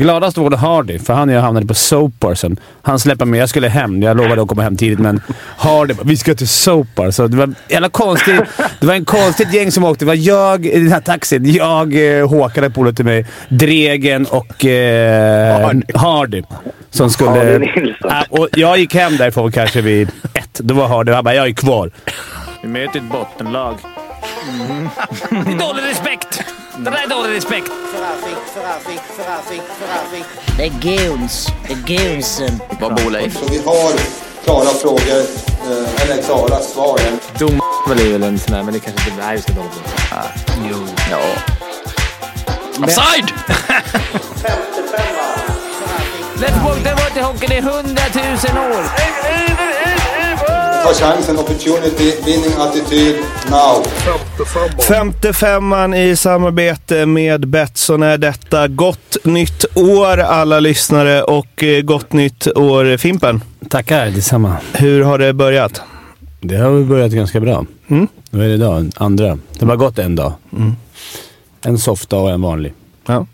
Gladast var det Hardy, för han och jag hamnade på Soapbarsen. Han släppte mig. Jag skulle hem. Jag lovade att komma hem tidigt, men Hardy vi ska till Soapbar. Så det var, jävla konstigt, det var en konstigt gäng som åkte. Det var jag i den här taxin. Jag, eh, Håkan, polare till mig, Dregen och eh, Hardy. Som skulle... Hardy. Äh, och jag gick hem därifrån kanske vid ett. Då var Hardy Han bara, jag är kvar. Vi möter ett bottenlag. Det är dålig respekt! Det där är dålig respekt. Det är goons. Det är goonsen. Vad bor Leif? Så vi har klara frågor, eh, eller klara svar. Dom är väl en sån där, men det kanske inte... Ska inte hålla på. Jo. Ja. Offside! Let's walk the water hockey, det är hundratusen år. Ta chansen, opportunity, winning attityd, now. Femte femman i samarbete med Betsson är detta. Gott nytt år alla lyssnare och eh, gott nytt år Fimpen. Tackar, detsamma. Hur har det börjat? Det har väl börjat ganska bra. Mm. Vad är det idag? Andra. Det har bara gått en dag. Mm. En softa och en vanlig. Ja,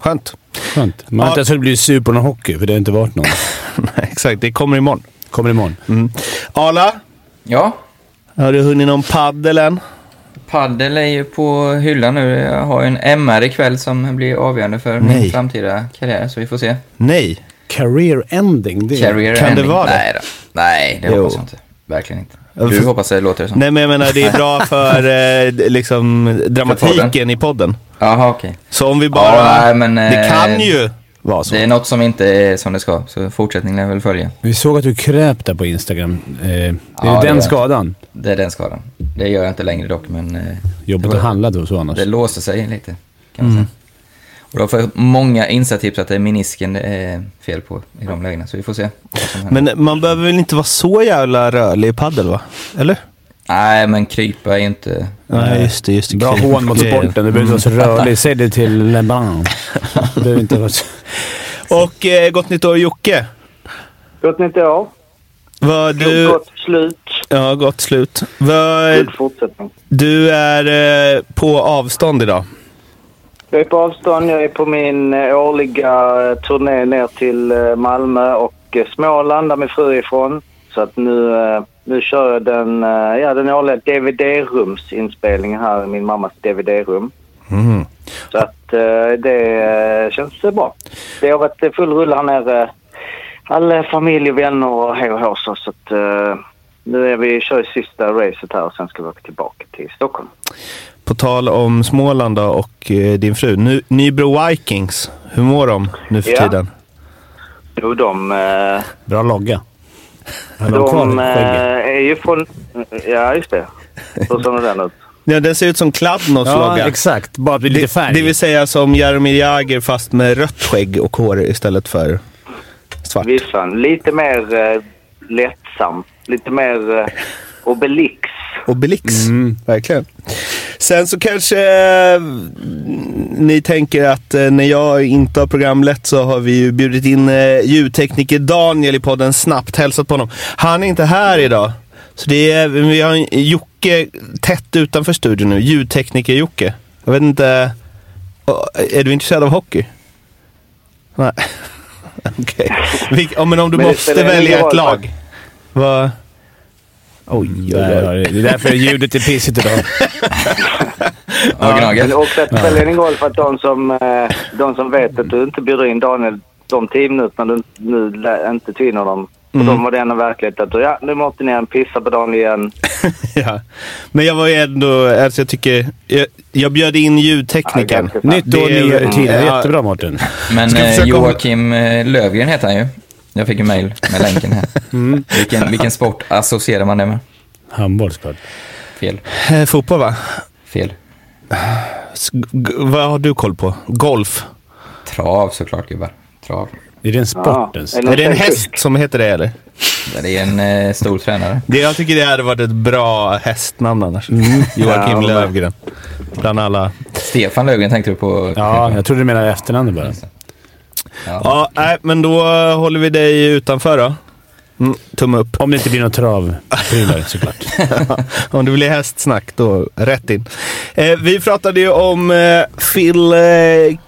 skönt. Skönt. Man har Ja. inte ens hunnit bli sur på någon hockey, för det har inte varit någon. Nej, exakt, det kommer imorgon. Kommer imorgon. Mm. Arla, Ja, har du hunnit någon paddel än? paddel är ju på hyllan nu. Jag har ju en MR ikväll som blir avgörande för Nej. min framtida karriär, så vi får se. Nej. Career ending. Det. Career Kan det ending. vara det? Nej, då. Nej det Jo. hoppas jag inte. Verkligen inte. Du för- hoppas det låter det som. Nej, men jag menar det är bra för eh, liksom, dramatiken i podden. Jaha, okej. Så om vi bara... Ja, nej, men, det eh, kan ju vara så. Det är något som inte är som det ska, så fortsättningen är väl följa. Vi såg att du kröp där på Instagram. Eh, det är Ja, det den skadan. Det är den skadan. Det gör jag inte längre dock, men eh, Jobbigt Det att var- handla då så annars. det låser sig lite. Kan man Mm. säga. Och då får jag många insatstips att det är menisken det är fel på i de lägena, så vi får se. Men man behöver väl inte vara så jävla rörlig i paddel va? Eller? Nej, men krypa är inte... Nej, just det. Just det. Bra hån mot sporten. Du behöver inte vara så rörlig. Säg det till LeBron. Du behöver inte vara så... Och eh, gott nytt år Jocke. Gott nytt år. Vad du... Gott slut. Ja, gott slut. Vad... Fortsättning. Du är eh, på avstånd idag. Jag är på avstånd. Jag är på min eh, årliga eh, turné ner till eh, Malmö och Småland där min fru är ifrån. Så att nu, nu kör jag den, ja, den årliga DVD-rumsinspelningen här i min mammas DVD-rum. Mm. Så att eh, det känns bra. Det har varit full rulle här nere. All eh, familj och vänner och hej och hå så. så att, eh, nu är vi, kör sista racet här och sen ska vi åka tillbaka till Stockholm. På tal om Småland då och eh, din fru. Nu, Nybro Vikings. Hur mår de nu för Ja. tiden? Jo, de... Eh, Bra logga. De De eh, är ju från... Ja, just det. Hur såg den ut? Ja, den ser ut som Kladnos Ja, logga. exakt. Bara lite Det, färg. det vill säga som Jaromir Jagr fast med rött skägg och hår istället för svart. Vissan. Lite mer eh, lättsam. Lite mer eh, Obelix. Obelix, Mm. verkligen. Sen så kanske eh, ni tänker att eh, när jag inte har programlett så har vi ju bjudit in eh, ljudtekniker Daniel i podden Snabbt, hälsat på honom. Han är inte här idag. Så det är, vi har en Jocke tätt utanför studion nu, ljudtekniker Jocke. Jag vet inte, är du intresserad av hockey? Nej. Okej. Vilk- Ja, men om du Men måste välja ett lag. Vad? Oj, oj, oj. det. är därför ljudet är pissigt idag. Ja, också att det spelar ingen roll för att de som, eh, de som vet att du inte bjuder in Daniel de tio minuterna du nu inte tog in Mm. dem var det ändå verklighet att ja, nu måste ni pissa på Daniel igen. Ja. Men jag var ju ändå, alltså jag tycker, jag, jag bjöd in ljudteknikern. Ja, Nytt år, nya rutiner. Ja. Jättebra Mårten. Men eh, Joakim eh, Lövgren heter han ju. Jag fick en mail med länken här. Mm. Vilken, vilken sport associerar man det med? Handboll såklart. Fel. Eh, Fotboll va? Fel. S- vad har du koll på? Golf? Trav såklart gubbar. Trav. Är det en sport ens? Ja, Är det en häst som heter det eller? Det är en eh, stor tränare. Det, jag tycker det hade varit ett bra hästnamn annars. Joakim Ja, Lövgren. Bland alla. Stefan Lövgren tänkte du på? Ja, jag trodde du menade efternamnet bara. Ja, nej, men då håller vi dig utanför då. Mm, tumme upp. Om det inte blir någon travprylar såklart. Om det blir hästsnack, då rätt in. Eh, vi pratade ju om eh, Phil eh,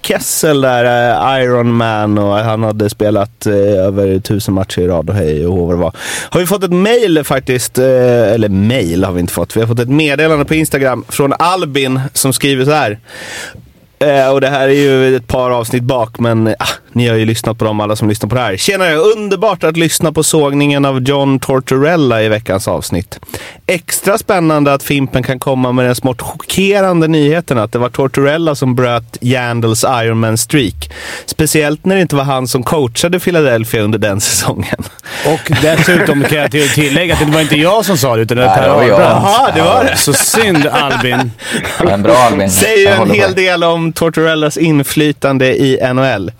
Kessel där, eh, Iron Man och han hade spelat eh, över tusen matcher i rad och hej och vad det var. Har vi fått ett mail faktiskt, eh, eller mail har vi inte fått. Vi har fått ett meddelande på Instagram från Albin som skriver så här. Och det här är ju ett par avsnitt bak, men ah, ni har ju lyssnat på dem alla som lyssnar på det här. Tjenare! Underbart att lyssna på sågningen av John Tortorella i veckans avsnitt. Extra spännande att Fimpen kan komma med den smått chockerande nyheten att det var Tortorella som bröt Jandals Ironman streak. Speciellt när det inte var han som coachade Philadelphia under den säsongen. Och dessutom kan jag till- tillägga att det var inte jag som sa det, utan det var Per det var jag. Ahlbrant. Jaha, det var det. Så synd Albin. Men bra Albin. Säger en hel del om Tortorellas inflytande i NHL.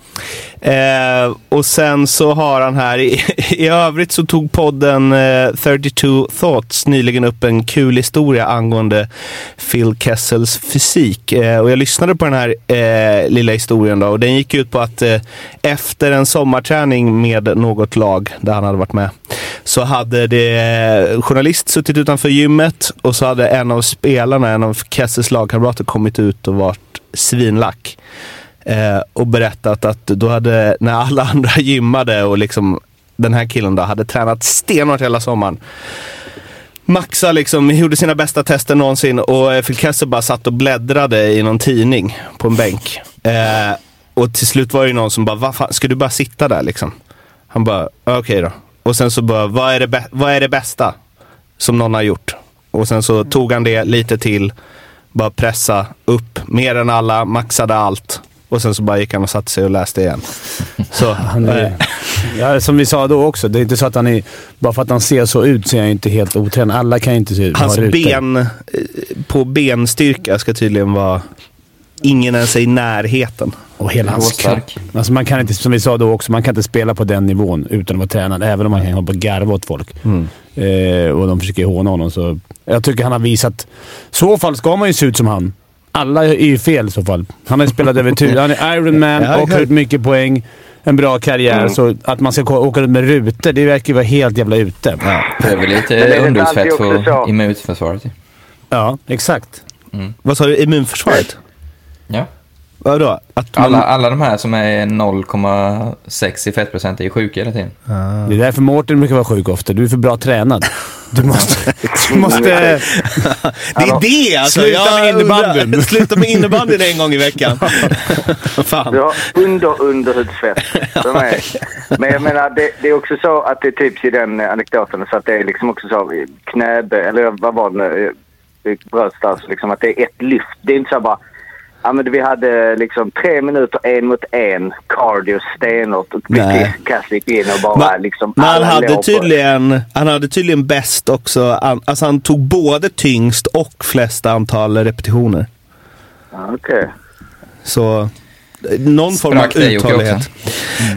Eh, och sen så har han här, i, i övrigt så tog podden eh, 32 Thoughts nyligen upp en kul historia angående Phil Kessels fysik. Eh, och jag lyssnade på den här eh, lilla historien då och den gick ut på att eh, efter en sommarträning med något lag där han hade varit med så hade det eh, journalist suttit utanför gymmet och så hade en av spelarna, en av Kessels lagkamrater kommit ut och varit svinlack. Eh, och berättat att då hade, när alla andra gymmade och liksom den här killen då hade tränat stenhårt hela sommaren. Maxa liksom, gjorde sina bästa tester någonsin och eh, Phil Kessel bara satt och bläddrade i någon tidning på en bänk. Eh, och till slut var det ju någon som bara, vad fan, ska du bara sitta där liksom? Han bara, okej då. Och sen så bara, vad är, det vad är det bästa som någon har gjort? Och sen så tog han det lite till, bara pressa upp mer än alla, maxade allt. Och sen så bara gick han och satte sig och läste igen. Så, Han eh, är, ja, som vi sa då också, det är inte så att han är... Bara för att han ser så ut så är han inte helt otränad. Alla kan inte se ut. hans ben, eh, på benstyrka ska tydligen vara ingen ens i närheten. Och hela hans kropp. Alltså man kan inte, som vi sa då också, man kan inte spela på den nivån utan att vara tränad. Även om man kan hålla på och garva åt folk. Eh, och de försöker håna honom. Så jag tycker han har visat... I så fall ska man ju se ut som han. Alla är ju fel i så fall. Han har ju spelat över tur. Han är Ironman Ja, och har gjort mycket poäng. En bra karriär. Så att man ska åka runt med rutor, det verkar ju vara helt jävla ute. Ja, Det är väl lite underhudsfett för immunförsvaret ja exakt. Vad sa du? Immunförsvaret? Ja. Vadå? Att man, Alla, alla de här som är 0,6 i fettprocent är ju sjuka hela tiden. Det är därför Mårten brukar vara sjuk ofta. Du är för bra tränad. Du måste... Du måste det är det alltså! Sluta Jag med innebandyn. Sluta med innebandyn en gång i veckan. Fan. Du har under underhudsfett för mig. Men jag menar, det, det är också så att det typs i den anekdoten så att det är liksom också så knäbe, eller vad var det nu? Bröst alltså, liksom att det är ett lyft. Det är inte så bara, ja men vi hade liksom tre minuter en mot en, cardio stenhårt och. Kass gick in och bara Men- liksom Men han hade, tydligen, han hade tydligen bäst också. Han- Alltså han tog både tyngst och flest antal repetitioner. Ja, Okej. Så eh, någon form av uthållighet.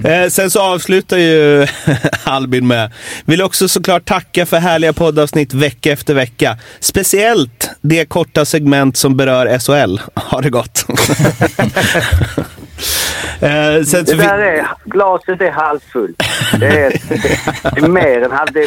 Eh, sen så avslutar ju Albin med, vill också såklart tacka för härliga poddavsnitt vecka efter vecka. Speciellt det korta segment som berör SHL. Ha det gott. eh, sen så Det vi- där är, glaset är halvfullt. Det är, det är mer än halv... Det,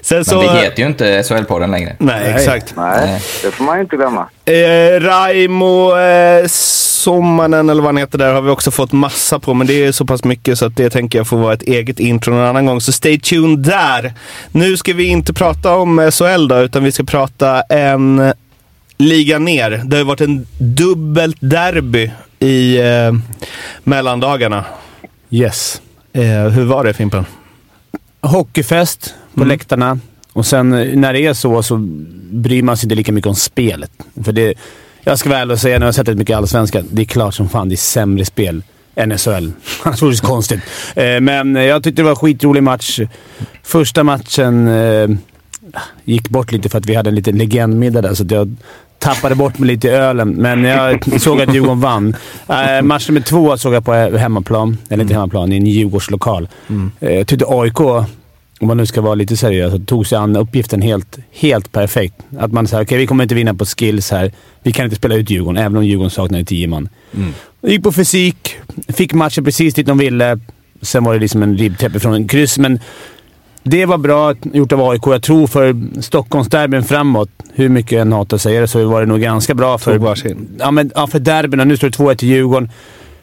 sen Men så, vi heter ju inte SHL-podden längre. Nej, exakt. nej, det får man ju inte glömma. Eh, Raimo eh, Sommanen eller vad han heter där har vi också fått massa på. Men det är så pass mycket så att det tänker jag får vara ett eget intro någon annan gång. Så stay tuned där. Nu ska vi inte prata om SHL då, utan vi ska prata en liga ner. Det har ju varit en dubbelt derby i eh, mellandagarna. Yes. Eh, hur var det Fimpen? Hockeyfest på Mm. läktarna. Och sen eh, när det är så så bryr man sig inte lika mycket om spelet. För det, jag ska ärlig och säga, när jag har sett mycket allsvenskan, det är klart som fan det är sämre spel än SHL. Annars vore det så konstigt. Eh, Men jag tyckte det var en skitrolig match. Första matchen eh, gick bort lite för att vi hade en liten legendmiddag där, så jag tappade bort mig lite i ölen. Men jag såg att Djurgården vann. Eh, match nummer två såg jag på hemmaplan. Eller inte hemmaplan, i en Djurgårdslokal. Eh, jag tyckte AIK, om man nu ska vara lite seriös, tog sig an uppgiften helt, helt perfekt. Att man säger okej, vi kommer inte vinna på skills här. Vi kan inte spela ut Djurgården, även om Djurgården saknar tio man. Gick på fysik, fick matchen precis dit de ville. Sen var det liksom en ribbtäppe från en kryss, men det var bra gjort av AIK. Jag tror för Stockholmsderbyn framåt, hur mycket jag än hatar att säga det, så var det nog ganska bra för... Varsin. Ja, men, ja, för derbyna. Nu står det 2-1 till Djurgården.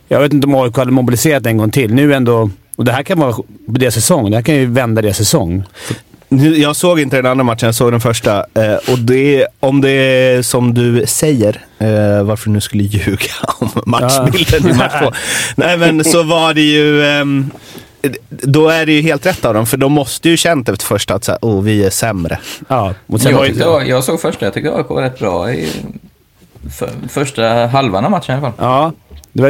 Jag vet inte om AIK hade mobiliserat en gång till. Nu ändå... Och det här kan vara deras säsong. Det här kan ju vända deras säsong. Jag såg inte den andra matchen, jag såg den första. Eh, och det, om det är som du säger, eh, varför nu skulle ljuga om matchbilden i match två. Nej men så var det ju, ehm, då är det ju helt rätt av dem. För de måste ju känt efter första att så här, oh, vi är sämre. Ja, och sen Jag, tyckte, jag såg första, jag tyckte AIK var rätt bra i för, första halvan av matchen i alla fall. Ja. Det var,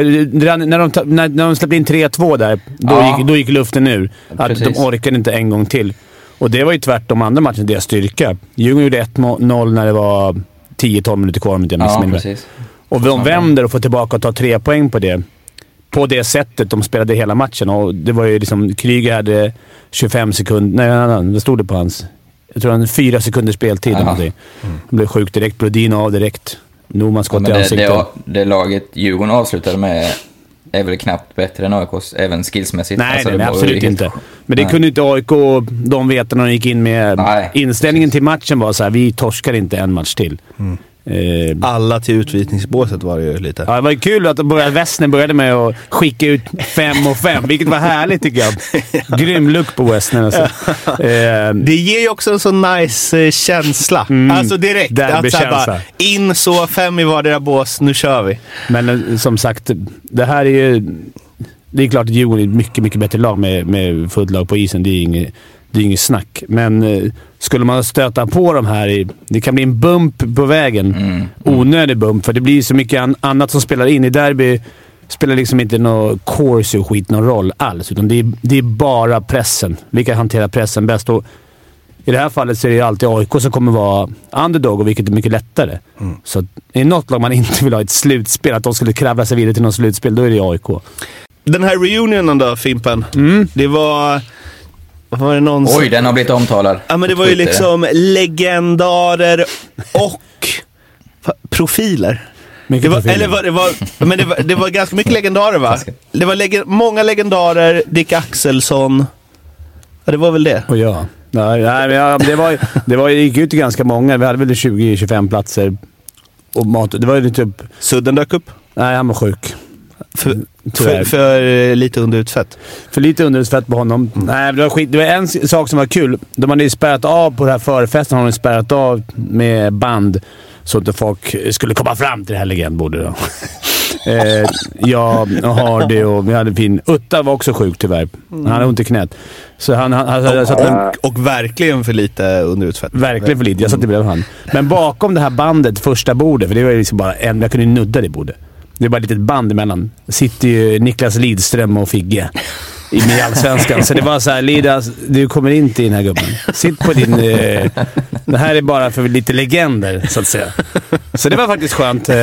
när, de, när, när de släppte in 3-2 där, då, Ja. gick, då gick luften ur. Att Precis. de orkade inte en gång till. Och det var ju tvärtom andra matchen, deras styrka. Djurgården gjorde 1-0 när det var 10-12 minuter kvar om inte jag Ja, missminner mig. Och de vänder och får tillbaka och tar tre poäng på det. På det sättet de spelade hela matchen. Och det var ju liksom... Kryger hade 25 sekunder... Nej, vad stod det på hans? Jag tror han hade fyra sekunders speltid eller Ja. någonting. Han blev sjuk direkt. Brodin av direkt. Norman Ja, skott men i ansiktet. det, det laget Djurgården avslutade med är väl knappt bättre än AIKs, även skillsmässigt. Nej, Alltså, nej, nej absolut helt- inte. Men det Nej. kunde inte AIK de veta när de gick in med... Nej, Inställningen till matchen var så här: vi torskar inte en match till. Eh, Alla till utvisningsbåset var det ju lite. Ja, det var ju kul att började, Westner började med att skicka ut fem och fem, vilket var härligt tycker jag. Grym look på Westner alltså. Eh, Det ger ju också en sån nice eh, känsla. Alltså direkt. Att så bara, in så, fem i vardera bås, nu kör vi. men eh, som sagt, det här är ju... Det är klart att Djurgården är ett mycket, mycket bättre lag med, med fullt lag på isen. Det är inget, det är inget snack. Men eh, skulle man stöta på de här i... Det kan bli en bump på vägen. Mm. Onödig bump, för det blir så mycket an, annat som spelar in. I derby spelar liksom inte någon corsi och skit någon roll alls, utan det är, det är bara pressen. Vilka hanterar pressen bäst? Och I det här fallet så är det alltid AIK som kommer vara underdog, och vilket är mycket lättare. Så att, är det något lag man inte vill ha ett slutspel, att de skulle kravla sig vidare till något slutspel, då är det AIK. Den här reunionen då, Fimpen. Det var... Var det någon som- Oj, den har blivit omtalad. Ja, men det var ju Twitter. liksom legendarer och profiler. Mycket Det var, profiler. eller var, det, var, men det, var, det var ganska mycket legendarer va? Det var lege, många legendarer, Dick Axelsson. Ja, det var väl det. Och ja. Nej, nej, men ja, det, var, det, var, det gick ut till ganska många. Vi hade väl 20-25 platser. Och mat, det var ju typ... Sudden dök upp. Nej, han var sjuk. För, Tyvärr. för, för eh, lite underutsfett. För lite underhudsfett på honom. Nej, det var, skit. det var en sak som var kul. De hade ju spärrat av på den här förfesten. har de spärrat av med band så att inte folk skulle komma fram till det här legendbordet. Eh, jag och Hardy och vi hade fin... Utta var också sjuk tyvärr. Han hade ont i knät. Så han, han, han, han satt Och, och verkligen för lite underutsfett. Verkligen för lite. Jag satt bredvid han. Men bakom det här bandet, första bordet, för det var ju liksom bara en... Jag kunde ju nudda det bordet. Det är bara ett litet band emellan. sitter ju Niklas Lidström och Figge i med i Allsvenskan. Så det var så här, Lidas, du kommer inte in här gubben. Sitt på din... Eh, det här är bara för lite legender, så att säga. Så det var faktiskt skönt.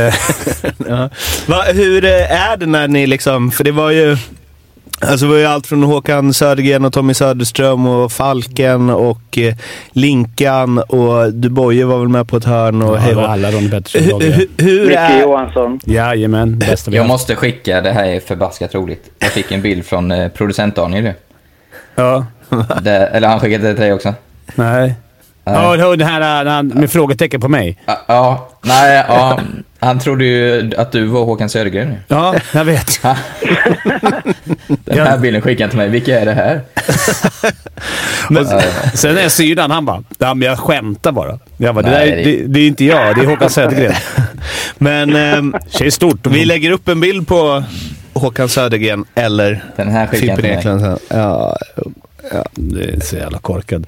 Ja. Va, hur eh, är det när ni liksom, för det var ju Alltså det var ju allt från Håkan Södergren och Tommy Söderström och Falken och eh, Linkan och Duboye var väl med på ett hörn och hej och hå. alla Pettersson. Hur, Roger. hur, hur Micke är... Johansson. Jajamän, bästa Jag måste skicka, det här är förbaskat roligt. Jag fick en bild från eh, producent Daniel ju. Ja. Det, eller han skickade det till dig också. Nej. Ja, och det här eh, med frågetecken på mig. Ja, Ja, nej, ja. Han trodde ju att du var Håkan Södergren. Ja, jag vet. Den här bilden skickade han till mig. Vilka är det här? Men, sen är syrran, han bara ja, men “Jag skämtar bara”. Jag bara, det, Nej, där, det- det, det är inte jag, det är Håkan Södergren. Men ehm, Tjej är stort. vi lägger upp en bild på Håkan Södergren eller Den här skickade han Fimpen till mig. Eklund. sen. Ja, Det är så jävla korkad.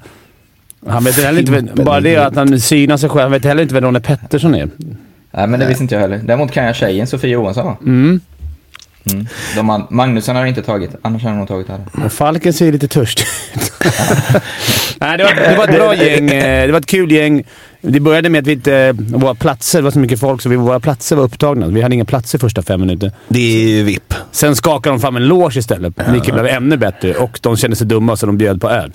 Han vet heller inte, bara det att han synar sig själv. Han vet heller inte vem Ronny Pettersson är. Nej, men det visste inte jag heller. Däremot kan jag tjejen Sofia Johansson? Mm. Mm. De, Magnusson har inte tagit, annars hade de tagit det. Och Falken ser lite törstig ut. Nej, det var, det var ett bra gäng. eh, Det var ett kul gäng. Det började med att vi inte... Våra platser, det var så mycket folk så vi, våra platser var upptagna. Vi hade inga platser första fem minuter. det är ju VIP. Sen skakade de fram en loge istället, vilket blev ännu bättre. Och de kände sig dumma så de bjöd på öl.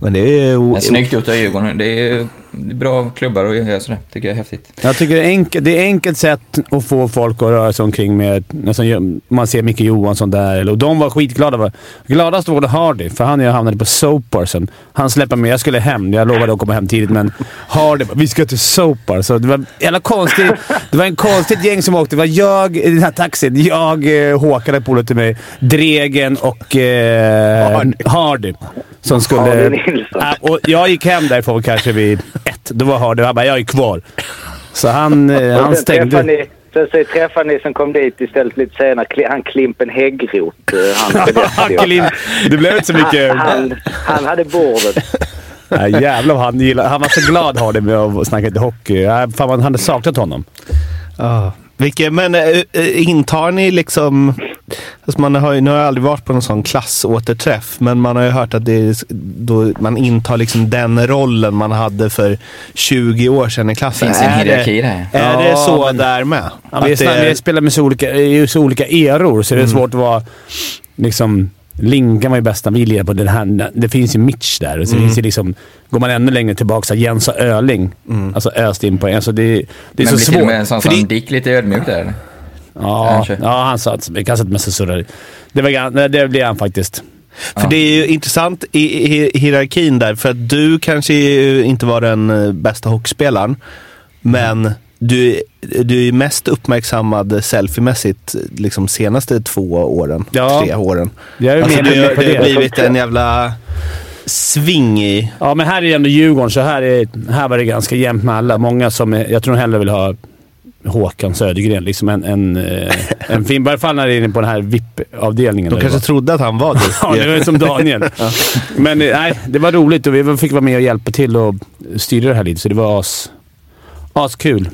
Men det är... Men snyggt gjort av Djurgården. Det är, det är bra klubbar att göra sådär. Tycker jag är häftigt. Jag tycker det är, enkelt, det är enkelt sätt att få folk att röra sig omkring med. Nästan, man ser Micke Johansson där. Eller, och de var skitglada. Gladast var det Hardy, för han och jag hamnade på Soapbarsen. Han släppte mig. Jag skulle hem. Jag lovade att komma hem tidigt, men Hardy vi ska till Soapbar. Så det var, jävla konstigt, det var en konstigt gäng som åkte. Det var jag i den här taxin. Jag, eh, Håkan, polare till mig, Dregen och eh, Hardy. Som skulle... Hardy Nilsson. Äh, och jag gick hem därifrån kanske vid ett. Då var Hardy han bara “Jag är kvar”. Så han, eh, han stängde... ni, sen så träffade ni som kom dit istället lite senare, han Klimpen Häggroth. eh, Han, Han det blev inte så mycket... han, han hade bordet. Ja, jävlar vad han gillade. Han var så glad Hardy med att snacka lite hockey. Ja, fan, man hade saknat honom. Ja. Vilket, men äh, intar ni liksom... Alltså man har ju, nu har jag aldrig varit på någon sån klassåterträff, men man har ju hört att det är, då man intar liksom den rollen man hade för 20 år sedan i klassen. Finns en Är det- hierarki där. Är Ja, det så men- där med? Ja, vi, Att det är, vi spelar med så olika, i så olika eror, så det är svårt att vara... Liksom, Linkan var ju bästa vi lirade på. Den här, det finns ju Mitch där. Och så finns det liksom, går man ännu längre tillbaka, så Jens och Öling. Alltså öst in på en. Alltså det, det är Men så blir till och svårt. med en sån För som det- Dick lite ödmjuk där. Ja, Kanske. ja, han sa att vi kan sätta med sig surrar. Det, var, det blev han faktiskt. För det är ju intressant i, i hierarkin där, för att du kanske ju inte var den eh, bästa hockeyspelaren, men du, du är mest uppmärksammad selfiemässigt liksom senaste två åren, Ja. tre åren. Jag är Alltså med, det, det har blivit en jävla sving i... Ja, men här är ändå Djurgården, så här, är, här var det ganska jämnt med alla. Många som... Jag tror hellre vill ha Håkan Södergren. Liksom en, en, eh, en fin... I varje fall när det är inne på den här VIP-avdelningen. De kanske det var. trodde att han var du. Ja, det var som Daniel. Men eh, nej, det var roligt och vi fick vara med och hjälpa till och styra det här lite, så det var as, askul.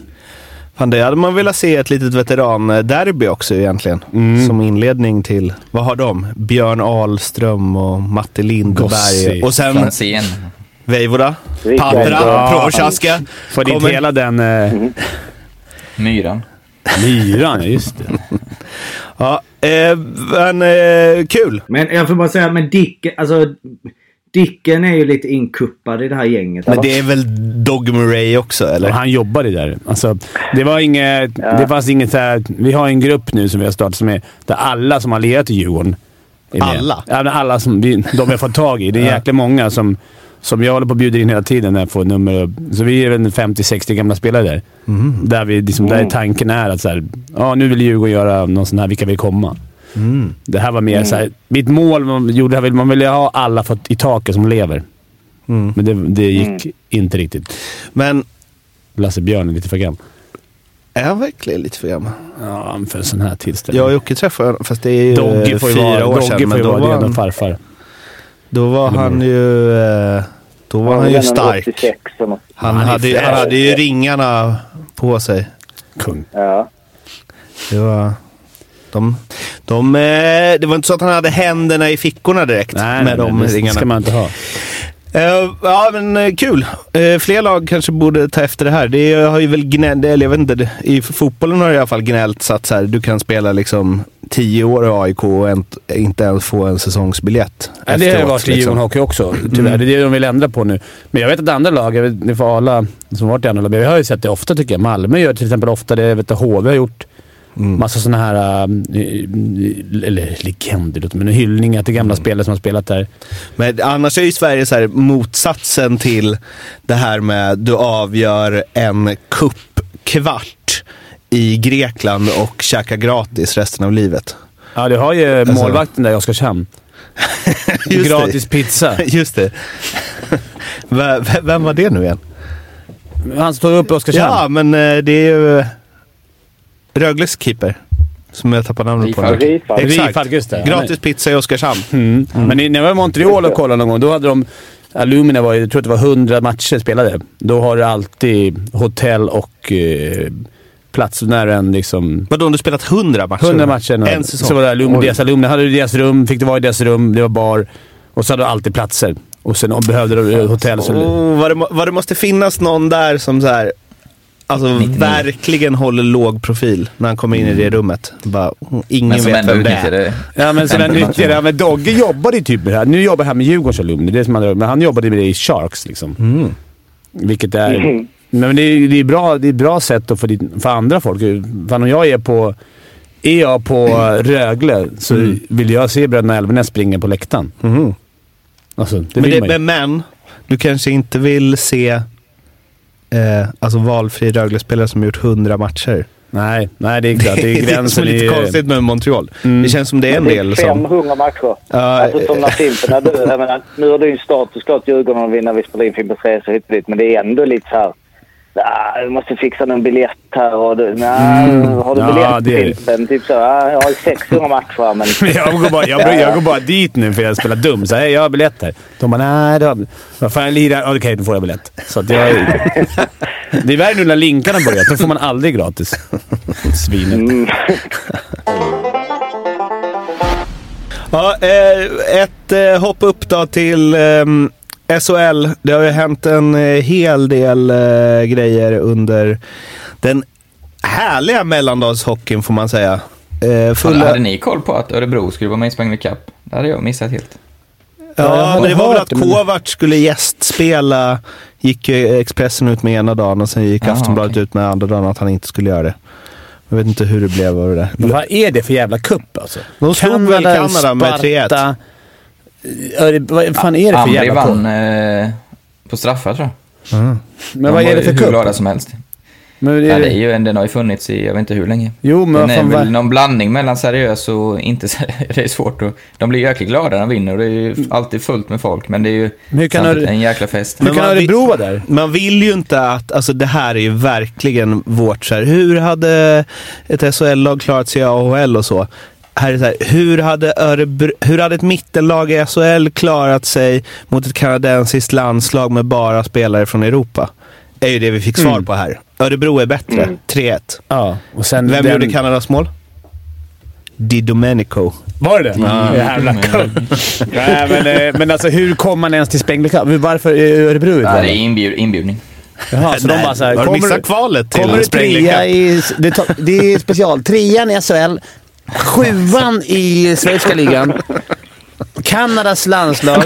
Fan, det hade man velat se ett litet veteranderby också egentligen. Mm. Som inledning till, vad har de? Björn Ahlström och Matte Lindberg. Gossi. Och sen Franzén. Veivoda, Rickard. Patra. Prochaska. Får Kommer- hela den... Eh, Myran. myran, ja just det. Ja, eh, men eh, kul. Men jag får bara säga, men Dick, alltså... Dicken är ju lite inkuppad i det här gänget. Men det är väl Dog Murray också, eller? Han jobbade där. Alltså, det var inget... Det fanns inget så här, Vi har en grupp nu som vi har startat som är där alla som har lirat i Djurgården är med. Alla? Ja, alla som vi, de vi har fått tag i. Det är jäkla många som, som jag håller på att bjuda in hela tiden när jag får nummer. och- Så vi är väl 50-60 gamla spelare där. Där, vi, liksom, där tanken är att så här, ja, nu vill Djurgården göra någon sån här “Vilka vill komma?” Det här var mer så här, Mitt mål man gjorde, här, man ville ha alla för, i taket som lever. Men det, det gick inte riktigt. Men Lasse Björn är lite för gammal. är han verkligen lite för gammal? Ja, för en sån här tillställning. Jag och Jocke träffade honom, fast det är ju Dogge får ju fyra vara, år Dogge sedan. får Men ju då vara var, redan han, farfar. då var han ju, eh, då var han ju stark. 86 och något. Han, hade, ju- han hade ju ringarna på sig. Kung. Ja. Det var... De, de, eh, det var inte så att han hade händerna i fickorna direkt Nej, med nej, de nej, det ringarna. ska man inte ha. Eh, ja, men eh, kul. Uh, fler lag kanske borde ta efter det här. Det har ju väl gnällt, eller jag vet inte, det- i fotbollen har det i alla fall gnällt så att så här, du kan spela liksom tio år i AIK och en, inte ens få en säsongsbiljett. Nej, det har ju varit i liksom. Djurgården Hockey också, tyvärr. Det är det de vill ändra på nu. Men jag vet att andra lag, jag vet, ni får alla som varit i andra lag, jag har ju sett det ofta tycker jag. Malmö gör till exempel ofta det. Jag vet att HV har gjort massa sådana här, äh, eller legender, men hyllningar till gamla spelare som har spelat där. Men annars är ju Sverige så här, motsatsen till det här med du avgör en cupkvart i Grekland och käkar gratis resten av livet. Ja, du har ju målvakten där i Oskarshamn. Gratis pizza. det. Just det. Vem var det nu igen? Han står upp i Oskarshamn. Ja, men eh, det är ju eh, Rögles keeper. Som jag tappar namnet på. Rifalk. nu. Rifalk. Exakt. Rifalk, just det. Gratis pizza i Oskarshamn. Mm. Men i- när jag var i Montreal och kollade någon gång, då hade de... Alumina var ju, jag tror att det var 100 matcher spelade. Då har du alltid hotell och eh, plats när en liksom... Vadå, du spelat 100 matcher? 100 matcher. En säsong? Så var det alumni, Oj. deras alumni. Hade du deras rum, fick du vara i deras rum, det var bar. Och så hade du alltid platser. Och sen om behövde du eh, hotell så... Oh, vad, det, må- vad det måste finnas någon där som så här, alltså 99. verkligen håller låg profil när han kommer in i det rummet. Bara, mm, ingen Men som vet ändå vem det utnyttjar är. det. Ja, men så den nyttjade ja, men Dogge jobbade ju typ med det här. Nu jobbar han med Djurgårdens alumni, det är som han, men han jobbade med det i Sharks liksom. Vilket är... Mm. Men det är, det är bra, det är bra sätt att för, dit- för andra folk. Fan, om jag är på... Är jag på Rögle så Mm. vill jag se bröderna Elvenäs springa på läktaren. Mhm. Alltså, det Men, det, men, men du kanske inte vill se eh, alltså valfri Rögle-spelare som gjort 100 matcher. Nej, nej, det är klart. Det är det som gränsen är lite i- konstigt med Montreal. Mm. Det känns som det är en Det är del som... 500 matcher. Ja, alltså som när Fimpen, när du, jag menar, nu har du ju status klart Djurgården och vinner vi spelar in Fimpens Resa hit och dit, men det är ändå lite så här. Ah, du måste fixa någon biljett här och du, nah, har du Mm. Ja, biljett det är till. Fimpen? Typ så. Ah, jag har 600 matcher men... jag, går bara, jag, jag går bara dit nu för jag spelar dum. Så här, "Hej, jag har biljett här. De bara nej, vad fan jag lirar. Okej, då får jag biljett. Så att jag, det är värre nu när linkarna börjar. Då får man aldrig gratis. Svinet. Mm. Ja, eh, ett eh, hopp upp då till ehm, SHL. Det har ju hänt en eh, hel del eh, grejer under den härliga mellandagshockeyn får man säga. Eh, Hade, fulla... hade ni koll på att Örebro skulle vara med i Spengler Cup? Det hade jag missat helt. Ja, men det var väl att Kovacs skulle gästspela. Gick ju Expressen ut med ena dagen och sen gick Jaha, Aftonbladet okej. ut med andra dagen att han inte skulle göra det. Jag vet inte hur det blev av det där. Men vad är det för jävla kupp alltså? De slog väl Kanada med 3-1. Vad fan är det för Ambri jävla vann kupp? eh, på straffar tror jag. Men vad De är var det för ju hur kupp? glada som helst. Men är Ja, det- det är ju, en- den har ju funnits i jag vet inte hur länge. Jo, men den vad är väl vad- någon blandning mellan seriös och inte seriös. Det är svårt att... De blir jäkligt glada när de vinner och det är ju alltid fullt med folk. Men det är ju Men hur kan Öre- en jäkla fest. Hur Men kan man vill- Örebro vara där? Man vill ju inte att, alltså det här är ju verkligen vårt så här, hur hade ett SHL-lag klarat sig i AHL och så? Här är så här, hur hade, Örebro, hur hade ett mittenlag i SHL klarat sig mot ett kanadensiskt landslag med bara spelare från Europa? är ju det vi fick svar Mm. på här. Örebro är bättre. 3-1. Ja, och sen Vem den- gjorde Kanadas mål? Di Domenico. Var det det? Jävla kupp. Nej, men, eh, men alltså hur kom man ens till Spengler Cup? Hur- Varför är Örebro utvalda? det är inbjud, inbjudning. Jaha, så de Nej, bara såhär... har du missat kvalet till Kommer trea i... Det, det är special. Trean i SHL. Sjuan i Schweiziska ligan. Kanadas landslag.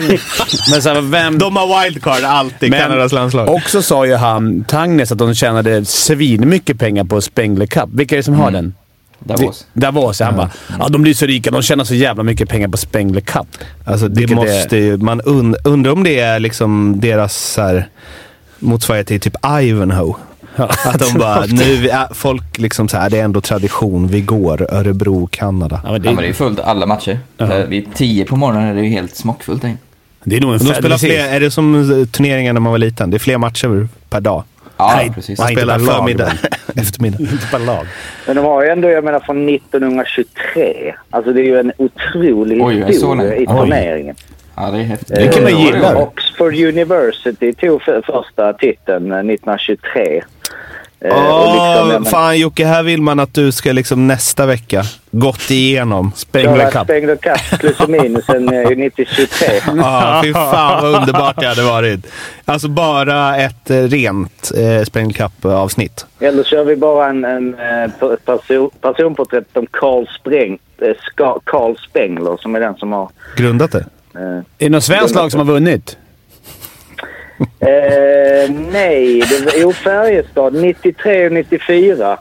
Men så här, vem... De har wildcard alltid, Men Kanadas landslag. Också sa ju han, Tangnes, att de tjänade svinmycket pengar på Spengler Cup. Vilka är det som har den? Davos. Det- Davos, ja. Han bara ja, de blir så rika. De tjänar så jävla mycket pengar på Spengler Cup. Alltså det Vilket måste är- ju, man und, undrar om det är liksom deras så här, motsvarighet till typ Ivanhoe. Att de bara, nu, folk liksom så här, det är ändå tradition, vi går Örebro, Kanada. Ja, men Ja, men det är det, ju fullt alla matcher. Ja. Vid tio på morgonen är det ju helt smockfullt inne. det är nog en de spelar fler, är det som turneringar när man var liten? Det är fler matcher per dag. Ja, Nej, precis. Man inte spelar förmiddag, eftermiddag. Inte per lag. Men de har ju ändå, jag menar från 1923. Alltså det är ju en otrolig Oj, historia i Oj. Ja, det är häftigt. Det kan man gilla. Oxford University tog för, första titeln eh, 1923. Eh, och Åh, liksom, jag menar- fan Jocke, här vill man att du ska liksom nästa vecka gått igenom. Spengler Cup. Spengler Cup plus och minus en eh, 1923. Ja, fy fan vad underbart det hade varit. Alltså bara ett eh, rent eh, Spengler Cup-avsnitt. Eller kör vi bara en, en eh, per- person, personporträtt om Carl, Spräng, eh, Carl Spengler som är den som har... Grundat det. Är det något svenskt lag som har vunnit? eh, nej, det var jo, Färjestad 93 och 94.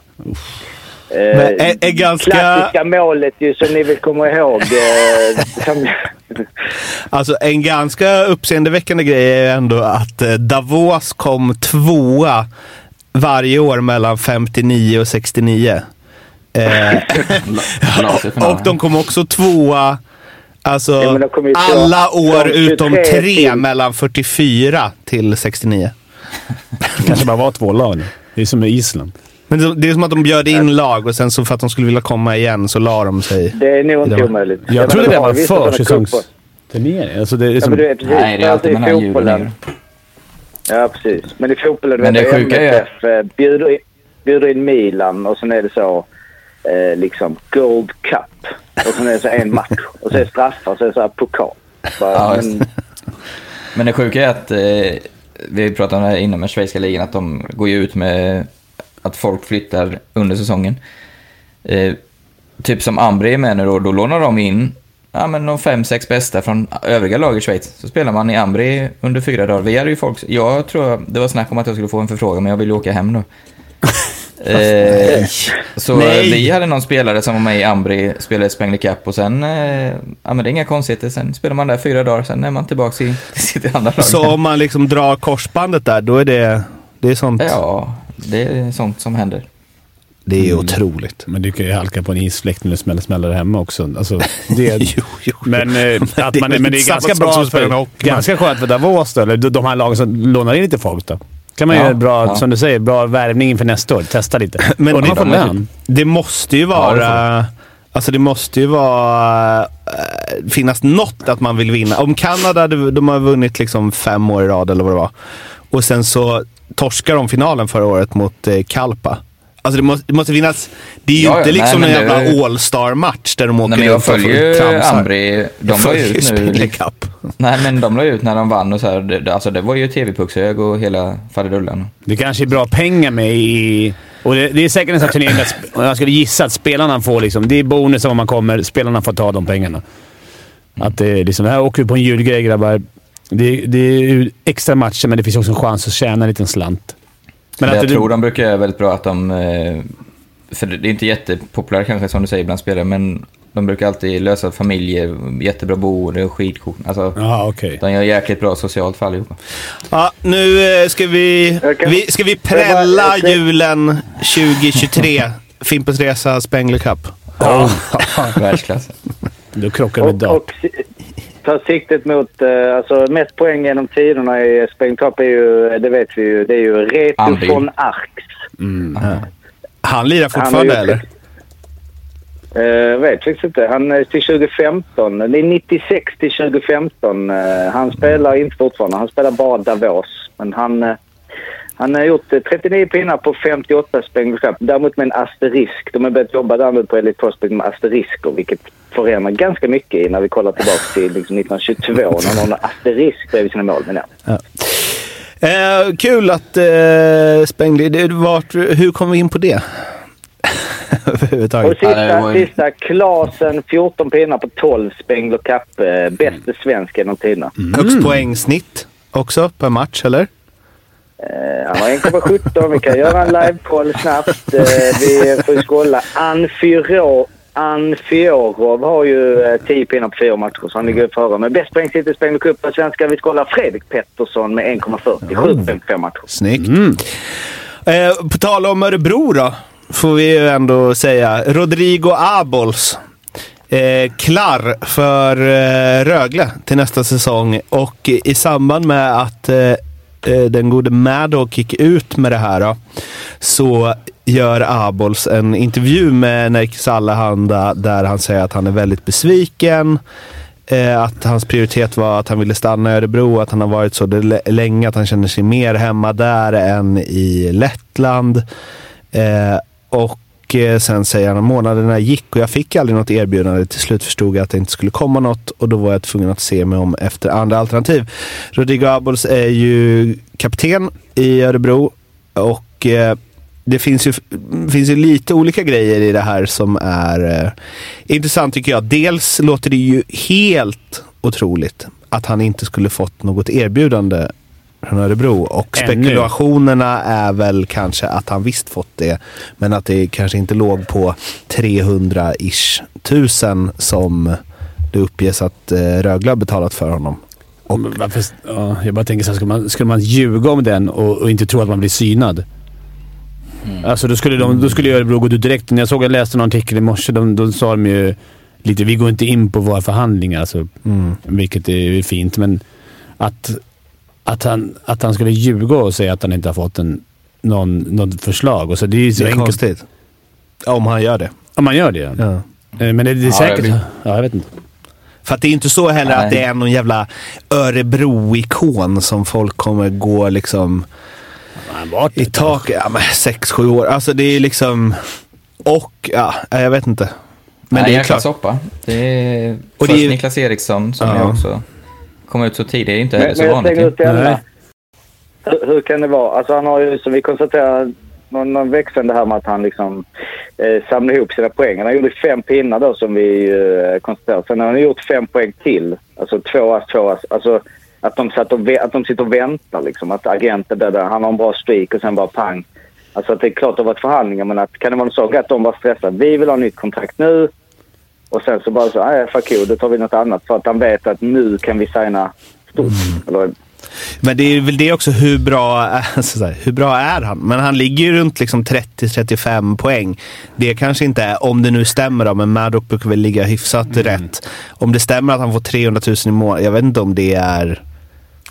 Eh, är- är ganska- Klassiska målet ju som ni väl kommer ihåg. Eh, Alltså en ganska uppseendeväckande grej är ju ändå att eh, Davos kom tvåa varje år mellan 59 och 69. Eh, och de kom också tvåa alltså, Ja, alla år utom 23 tre till- mellan 44 till 69. Det kanske bara var två lag. Det är som med Island. Men det- det är som att de bjöd in lag och sen så för att de skulle vilja komma igen så la de sig. det är nog inte Det omöjligt. Jag trodde det var försäsongsturnering. Alltså det är Ja, som... men du vet, precis. Nej, det är alltid mellan nyår. Ja, precis. Men i fotbollen, Men vet det jag, är- MFF eh, bjuder, in, bjuder in Milan och sen är det så eh, liksom Gold Cup. Och sen är det så en match. Och det straffar och det så här pokal. Bara, Ja, men, Men det sjuka är att, eh, vi pratade om det här innan med schweiziska ligan, att de går ju ut med att folk flyttar under säsongen. Eh, typ som Ambri är med nu då, då lånar de in ja, men de fem, sex bästa från övriga lag i Schweiz. Så spelar man i Ambri under fyra dagar. Vi hade ju folk, jag tror det var snack om att jag skulle få en förfrågan, men jag ville åka hem då. eh, så Nej. vi hade någon spelare som var med i Ambri, spelade Spengler Cup och sen, eh, ja men det är inga konstigheter. Sen spelar man där fyra dagar, sen är man tillbaka i sitt andra lag. Så om man liksom drar korsbandet där, då är det, det är sånt. Ja, det är sånt som händer. Det är otroligt. Men du kan ju halka på en isfläkt när du smäller smäller hemma också. Alltså, det, Jo, jo. men, eh, att det är man, väl men det är ganska bra som att spela en för, ganska skönt för Davos då, eller de- de här lagen som lånar in lite folk då. Kan man Ja, göra bra, ja. som du säger, bra värvning inför nästa år. Testa lite. Men och det- man får lön. Det måste ju Ja, vara... alltså det måste ju vara... eh, finnas något att man vill vinna. Om Kanada, de de har vunnit liksom fem år i rad eller vad det var. Och sen så torskar de finalen förra året mot eh, Kalpa. Alltså det måste, det måste finnas... Det är ju Ja, ja, inte nej, liksom en det- jävla All-star-match där de åker Nej, men jag följer ju tramsar. Ambri. De Jag följer ut nu. Cup. Nej, men de la ut när de vann och så här. Det, alltså, det var ju TV-puckshög och hela faderullan. Det kanske är bra pengar med i... Och det, det är säkert en sån turnering där jag skulle gissa att spelarna får liksom... Det är bonus om man kommer. Spelarna får ta de pengarna. Att det är liksom, här åker vi på en julgrej grabbar. Det, det är ju extra matcher, men det finns också en chans att tjäna en liten slant. Men jag tror de brukar göra väldigt bra att de... eh, För det är inte jättepopulärt kanske som du säger bland spelare, men de brukar alltid lösa familjer, jättebra boende och skitkort. Alltså, Jaha, okej. de gör jäkligt bra socialt för allihopa. Ja, nu eh, ska vi, kan- vi, ska vi prälla bara- julen 2023. Fimpens Resa Spengler Cup. Världsklass. Då krockar vi Och, dag. och si- ta siktet mot... eh, alltså mest poäng genom tiderna i Spain Cup är ju, det vet vi ju, det är ju Reto von Arx. Han lirar Han har fortfarande gjort- eller? Uh, vet faktiskt inte. Han är till 2015. Det är 96 till 2015. Eh, han spelar inte fortfarande. Han spelar bara Davos. Men han, eh, han har gjort eh, 39 pinnar på 58 Spengler Cup. Däremot med en asterisk. De har börjat jobba där nu på Elite Prospect med asterisker. Vilket förenar ganska mycket när vi kollar tillbaka till liksom 1922. När någon har asterisk bredvid sina mål. Men ja. Eh, kul att eh. Det, vart, hur kom vi in på det? Och Överhuvudtaget. Ja, sista, sista Klasen 14 pinnar på 12 Spengler Cup. Eh, bäste svensk genom tiderna. Högst poängsnitt också per match, eller? Eh, han har 1,17. Vi kan göra en live-koll snabbt. Eh, vi får skålla. Anfiro, Anfiorov har ju eh, 10 pinnar på fyra matcher, så han ligger före. Men bäst poäng sitter i Spengler Cup på svenska. Vi skålar Fredrik Pettersson med 1,40. 7 poäng på fem matcher. Snyggt. Eh, på tal om Örebro då, får vi ju ändå säga. Rodrigo Abols. Eh, klar för eh, Rögle till nästa säsong och i samband med att Eh, den gode Maddock gick ut med det här då, så gör Abols en intervju med Nerikes Allehanda där han säger att han är väldigt besviken. Eh, att hans prioritet var att han ville stanna i Örebro, att han har varit så länge, att han känner sig mer hemma där än i Lettland. Eh, och Eh, sen säger han att månaderna gick och jag fick aldrig något erbjudande. Till slut förstod jag att det inte skulle komma något och då var jag tvungen att se mig om efter andra alternativ. Rodrigo Abols är ju kapten i Örebro och eh, det finns ju, finns ju lite olika grejer i det här som är eh, intressant tycker jag. Dels låter det ju helt otroligt att han inte skulle fått något erbjudande från Örebro. Och Ännu. spekulationerna är väl kanske att han visst fått det. Men att det kanske inte låg på 300-ish tusen som det uppges att eh, Rögle har betalat för honom. Men Varför, ja, jag bara tänker så här, skulle man, skulle man ljuga om den och, och inte tro att man blir synad? Alltså då skulle, de, då skulle ju Örebro gå ut direkt. När jag såg jag läste någon artikel i morse, de, då sa de ju lite vi går inte in på våra förhandlingar, alltså, vilket är fint. Men att, att, han, att han skulle ljuga och säga att han inte har fått en, någon, något förslag. Och så, det är ju så Det är enkelt. konstigt. Om han gör det. Om man gör det. Ja. Eh, Men det, det är Ja, säkert... jag Ja, jag vet inte. För att det är inte så heller Nej. att det är någon jävla Örebro-ikon som folk kommer gå liksom Han var i tak, ja men sex, sju år. Alltså det är liksom, och ja, jag vet inte. Men Nej, det är klart. soppa. Det är först det är- Niklas Eriksson som Ja. jag också kom ut så tidigt. Är inte Men, så men vanligt. ut denna. Hur, hur kan det vara? Alltså han har ju, som vi konstaterar, någon, någon växande här med att han liksom eh, samla ihop sina poäng. Han har gjort fem pinnar då som vi eh, konstaterade. Sen har han gjort fem poäng till. Alltså två ass, två ass. Alltså att de, satt och, att de sitter och väntar liksom. Att agenten där, där, han har en bra streak och sen bara pang. Alltså att det är klart det har varit förhandlingar men att kan det vara en sak att de var stressade. Vi vill ha nytt kontrakt nu. Och sen så bara så, nej fuck you, då tar vi något annat. För att han vet att nu kan vi signa stort. Eller, Men det är väl det också, hur bra, är- så där, hur bra är han? Men han ligger ju runt liksom 30-35 poäng. Det kanske inte är, om det nu stämmer då, men Maddock brukar väl ligga hyfsat rätt. Om det stämmer att han får 300 000 i månaden, jag vet inte om det är...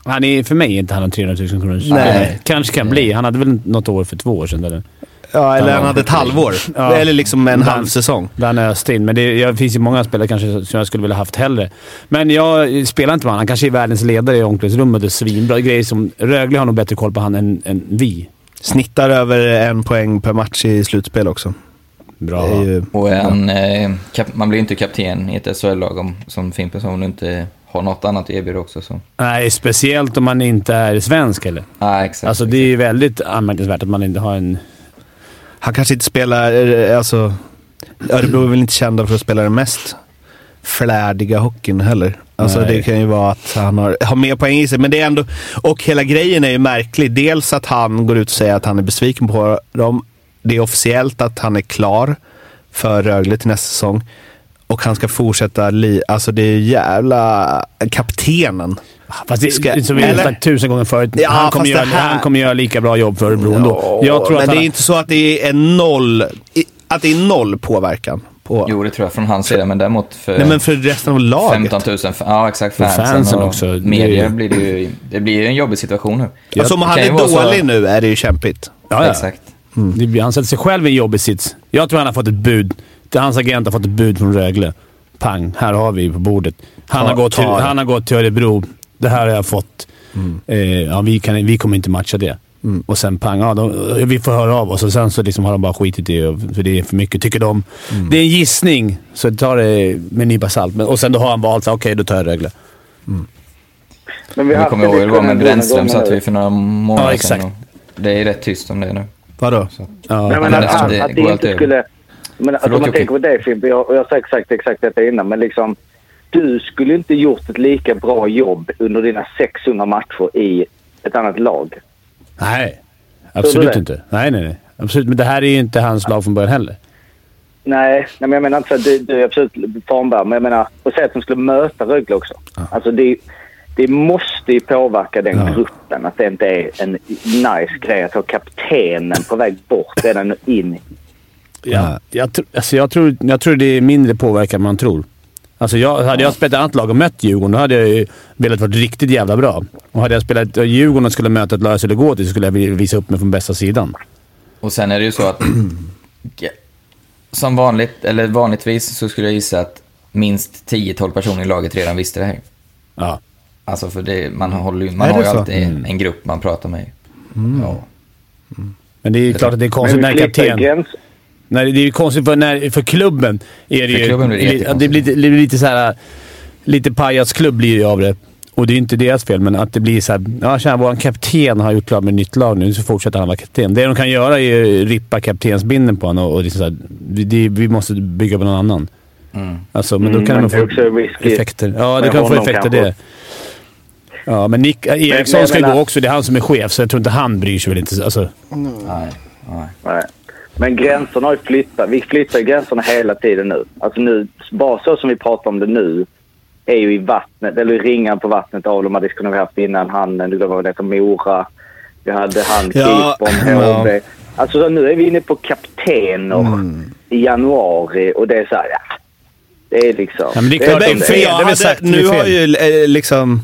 Han är, för mig är inte han en 300 000 kronor. Nej. Kanske kan bli. Han hade väl något år för två år sedan. Eller? Ja, eller han hade ett halvår. Ja. Eller liksom en halv säsong. Där öste in. Men det, det finns ju många spelare kanske som jag skulle vilja haft hellre. Men jag spelar inte med honom. Han kanske är världens ledare i omklädningsrummet. Det är svinbra grejer som... Rögle har nog bättre koll på han än, än vi. Snittar över en poäng per match i slutspel också. Bra. Det är ju, Och en, eh, kap- man blir inte kapten i ett SHL-lag om, som Fimpen sa, om du inte har något annat att erbjuda också. Så. Nej, speciellt om man inte är svensk eller? Ah, exakt. Alltså det är ju väldigt anmärkningsvärt att man inte har en... han kanske inte spelar... eh, Alltså, Örebro är väl inte kända för att spela den mest flärdiga hockeyn heller. Alltså Nej. det kan ju vara att han har, har mer poäng i sig. Men det är ändå... Och hela grejen är ju märklig. Dels att han går ut och säger att han är besviken på dem. Det är officiellt att han är klar för Rögle till nästa säsong. Och han ska fortsätta li... Alltså det är ju jävla kaptenen. Fast det, Ska- som vi har sagt tusen gånger förut, Ja, han, kommer göra, det här- han kommer göra lika bra jobb för Örebro ändå. Jag tror men att det han, är inte så att det är noll, att det är noll påverkan. På, Jo, det tror jag från hans sida, men däremot för, Nej men för resten av laget. 15 000, f- ja exakt, För fansen, fansen och också. Det media ju- blir det ju, det blir en jobbig situation nu. Alltså om Det han är vara så- dålig nu är det ju kämpigt. ja, ja. Exakt. Det blir, han sätter sig själv i en jobbig sits. Jag tror han har fått ett bud. Det- Hans agent har fått ett bud från Rögle. Pang, här har vi på bordet. Han, Ta- har, gått till, det. han har gått till Örebro. Det här har jag fått. Eh, ja, vi, kan, vi kommer inte matcha det. Och sen pang, ja, de, vi får höra av oss. Och sen så liksom har de bara skitit i det, för det är för mycket, tycker de. Det är en gissning, så ta det med en nypa salt. Men, och sen då har han valt, så okej då tar jag Rögle. men Vi kommer ihåg hur det var med Brännström, satt vi för några månader Ja, sedan. exakt. och Det är rätt tyst om det nu. Vadå? Ja. Nej, men men att, alltså, att det inte skulle... Men att Förlåt, om man tänker på det Fimpen, jag, jag har sagt, sagt exakt detta innan, men liksom... Du skulle inte gjort ett lika bra jobb under dina 600 matcher i ett annat lag. Nej, absolut inte. Nej, nej, nej. Absolut. Men det här är ju inte hans lag från början heller. Nej, nej men jag menar inte så att du, du är absolut formbar, men jag menar... Och säga att de skulle möta Rögle också. Alltså det, det måste ju påverka den gruppen. Att det inte är en nice grej att ha kaptenen på väg bort redan in. Ja, jag, tr- alltså jag, tror, jag tror det är mindre påverkan än man tror. Alltså jag, hade jag spelat ett annat lag och mött Djurgården, då hade jag ju velat vara riktigt jävla bra. Och hade jag spelat Djurgården och skulle möta ett lag jag skulle gå till så skulle jag visa upp mig från bästa sidan. Och sen är det ju så att som vanligt, eller vanligtvis så skulle jag gissa att minst 10-12 personer i laget redan visste det här. Ja. Alltså för det, man, håller man har ju så? alltid en grupp man pratar med. Ja. Men det är ju klart att det är konstigt när kapten... Nej, det är ju konstigt för, när, för klubben. Är det För ju, klubben blir det det blir lite, det blir lite så här... Lite pajasklubb blir det av det. Och det är ju inte deras fel, men att det blir så här... Ja, tjena, vår kapten har gjort klart med nytt lag nu, så fortsätter han vara kapten. Det de kan göra är ju rippa kaptensbinden på honom och, och liksom så här, vi, det, vi måste bygga på någon annan. Mm. Alltså, men då Mm, kan men man det är få effekter. Ja, det kan få effekter kanske. det. Ja, men Nick Eriksson men ska menar- gå också. Det är han som är chef, så jag tror inte han bryr sig väl inte. Alltså, Nej, nej. Nej. Men gränserna har ju flyttat. Vi flyttar ju gränserna hela tiden nu. Alltså nu, bara så som vi pratar om det nu, är ju i vattnet, eller i ringan på vattnet av de hade kunnat haft innan han, du glömmer vad det heter, Mora. Vi hade han, Ja, ja. HB. Alltså så nu är vi inne på kaptener Mm. i januari och det är så här, ja. Det är liksom... Ja, men det är klart, det är fel. jag det väl hade, sagt, det är nu har ju eh, liksom...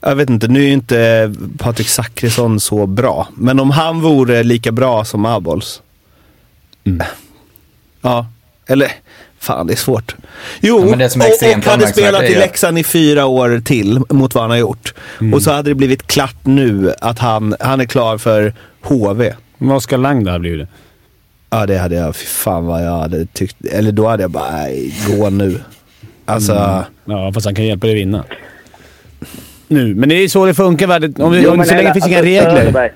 Jag vet inte, nu är ju inte Patrik Zackrisson så bra. Men om han vore lika bra som Abols. Mm. Ja, eller... Fan, det är svårt. Jo, Ja, men det som är och, och hade spelat i Leksand i fyra år till mot vad han har gjort. Mm. Och så hade det blivit klart nu att han, han är klar för HV. Men Oskar Lang då hade blivit det. Ja, det hade jag. Fy fan vad jag hade tyckt. Eller då hade jag bara, nej, gå nu. Alltså... Mm. Ja, fast han kan hjälpa dig vinna. Nu, men det är så det funkar. Om, Jo, om så länge finns inga alltså, regler. Söderberg,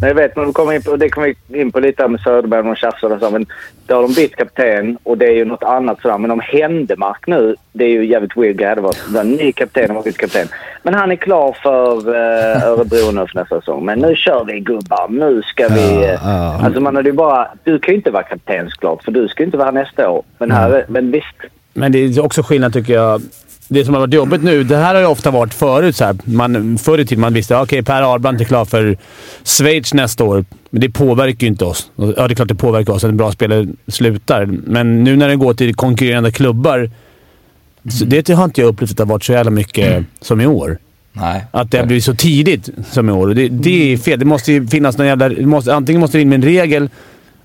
Men jag vet, när de kommer in på, det kommer vi in på lite med Söderberg och de tjafsar och så, men då har de bytt kapten och det är ju något annat sådär. Men om Händemark nu, det är ju jävligt weird grej. Det var, en ny kapten och bytt kapten. Men han är klar för eh, Örebro nu för nästa säsong. Men nu kör vi gubbar. Nu ska vi... Eh, ja. Alltså man hade ju bara... Du kan ju inte vara kapten såklart, för du ska ju inte vara här nästa år. Men, här, men visst. Men det är också skillnad tycker jag. Det som har varit jobbigt nu, det här har ju ofta varit förut. Så här. Man, förr i tiden man visste att okay, Per Ahlbrand är klar för Schweiz nästa år, men det påverkar ju inte oss. Ja, det är klart det påverkar oss att en bra spelare slutar, men nu när det går till konkurrerande klubbar, så det har inte jag upplevt att det har varit så jävla mycket som i år. Nej. Att det har blivit så tidigt som i år. Det, det är fel. Det måste ju finnas någon jävla... Måste, antingen måste det in med en regel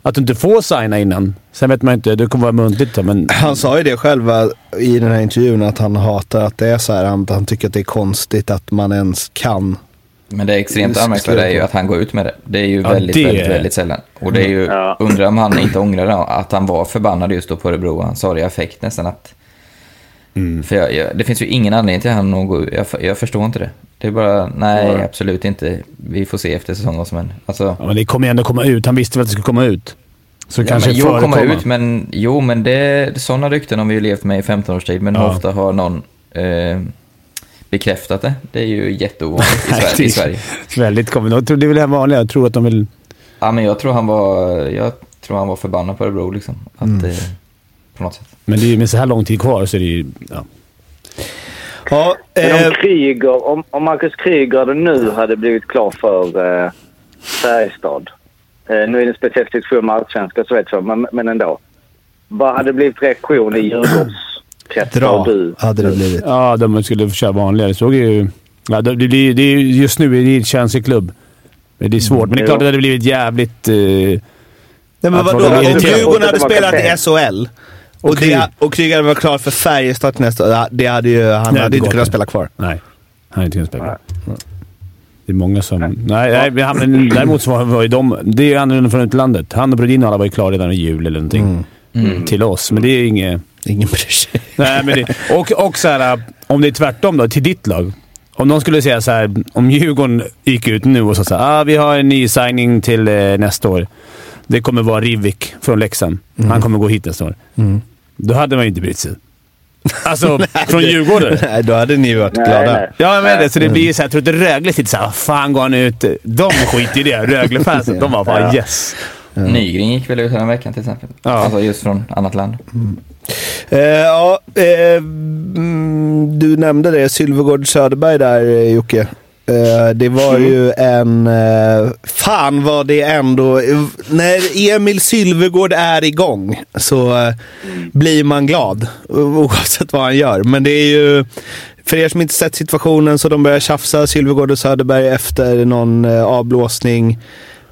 att du inte får signa innan. Sen vet man inte. Det kommer vara muntligt men... Han sa ju det själv va, i den här intervjun att han hatar att det är så här. Han, han tycker att det är konstigt att man ens kan. Men det är extremt anmärkningsvärda är ju att han går ut med det. Det är ju Ja, väldigt, det- väldigt, väldigt sällan. Och det är ju, Ja. undrar om han inte ångrar att han var förbannad just då på Örebro. Han sa det i affekt nästan att... För jag, jag, det finns ju ingen anledning till han att gå ut. Jag, jag förstår inte det. Det är bara, nej absolut inte. Vi får se efter säsongen vad som händer. Alltså, Ja, men det kommer ju ändå komma ut. Han visste väl att det skulle komma ut. Så Ja, kanske men, jo, komma ut, men, jo, men det, sådana rykten har vi ju levt med i 15 års tid, men Ja. ofta har någon eh, bekräftat det? Det är ju jätteovanligt i Sverige. I Sverige. Väldigt tror Det är väl det vanliga. Jag tror att de vill... Ja, men jag tror han var, jag tror han var förbannad på Örebro, liksom. Att, Mm. eh, på något sätt. Men det är ju med så här lång tid kvar så är det ju... Ja. Ja, Men eh, om Kryger, om, om Marcus Kryger nu hade blivit klar för eh, Färjestad. Eh, nu är det en speciell situation med allsvenskan så vet jag, men, men ändå. Vad hade blivit reaktion i Djurgårdskretsar? dra du? hade det blivit. ja, de skulle köra vanligare. Det såg ju... Ja, det, det, det, det är ju- just nu är det en känslig klubb. Det är svårt, men det är klart att det hade blivit jävligt... Eh, Nej, men vadå? Om irriterad. Djurgården hade spelat i. SHL och, det, och Kryger hade varit klar för Färjestad nästa år, det hade ju, han Nej, hade inte kunnat spela kvar. nej, han är inte kunnat spela. Det är många som... Nej, nej men han, däremot så var, var ju de... Det är ju annorlunda från utlandet. Han och Brodin och alla var ju klara redan i jul eller någonting. Till oss, men det är inget... Ingen bryr sig. Nej, men det, och, och så här, om det är tvärtom då, till ditt lag. Om någon skulle säga så här, om Djurgården gick ut nu och sa så här, ah, vi har en ny signing till eh, nästa år. Det kommer vara Rivik från Leksand. Han kommer gå hit nästa år. Då hade man ju inte brytt sig. Alltså, från Djurgården. Nej, då hade ni varit Nej, glada. nej. Ja, jag vet det. Så det blir ju såhär, jag tror inte Rögle sitter såhär, fan går han ut? De skiter i det. Rögle-fansen, de var fan yes. Nygren gick väl ut den veckan till exempel. Ja. Alltså just från annat land. Eh, ja, eh, mm, du nämnde det, Sylvegård Söderberg där eh, Jocke. Eh, det var ju en... Eh, fan vad det ändå... När Emil Sylvegård är igång så eh, blir man glad oavsett vad han gör. Men det är ju... För er som inte sett situationen så de börjar tjafsa Sylvegård och Söderberg efter någon avblåsning.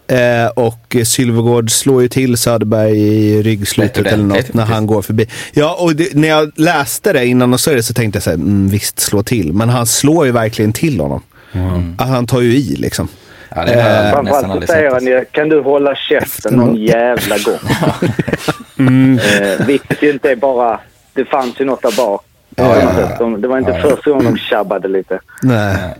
Eh, och Sylvegård slår ju till Söderberg i ryggslutet eller något när han går förbi. Ja, och det, när jag läste det innan och såg det så tänkte jag så här, mm, visst slå till. Men han slår ju verkligen till honom. Att han tar ju i liksom. Ja, det har jag nästan Framförallt så aldrig säger han ju, kan du hålla käften någon jävla gång? eh, vilket ju inte är bara... Det fanns ju något där bak. De, det var inte första gången de tjabbade lite. Nej.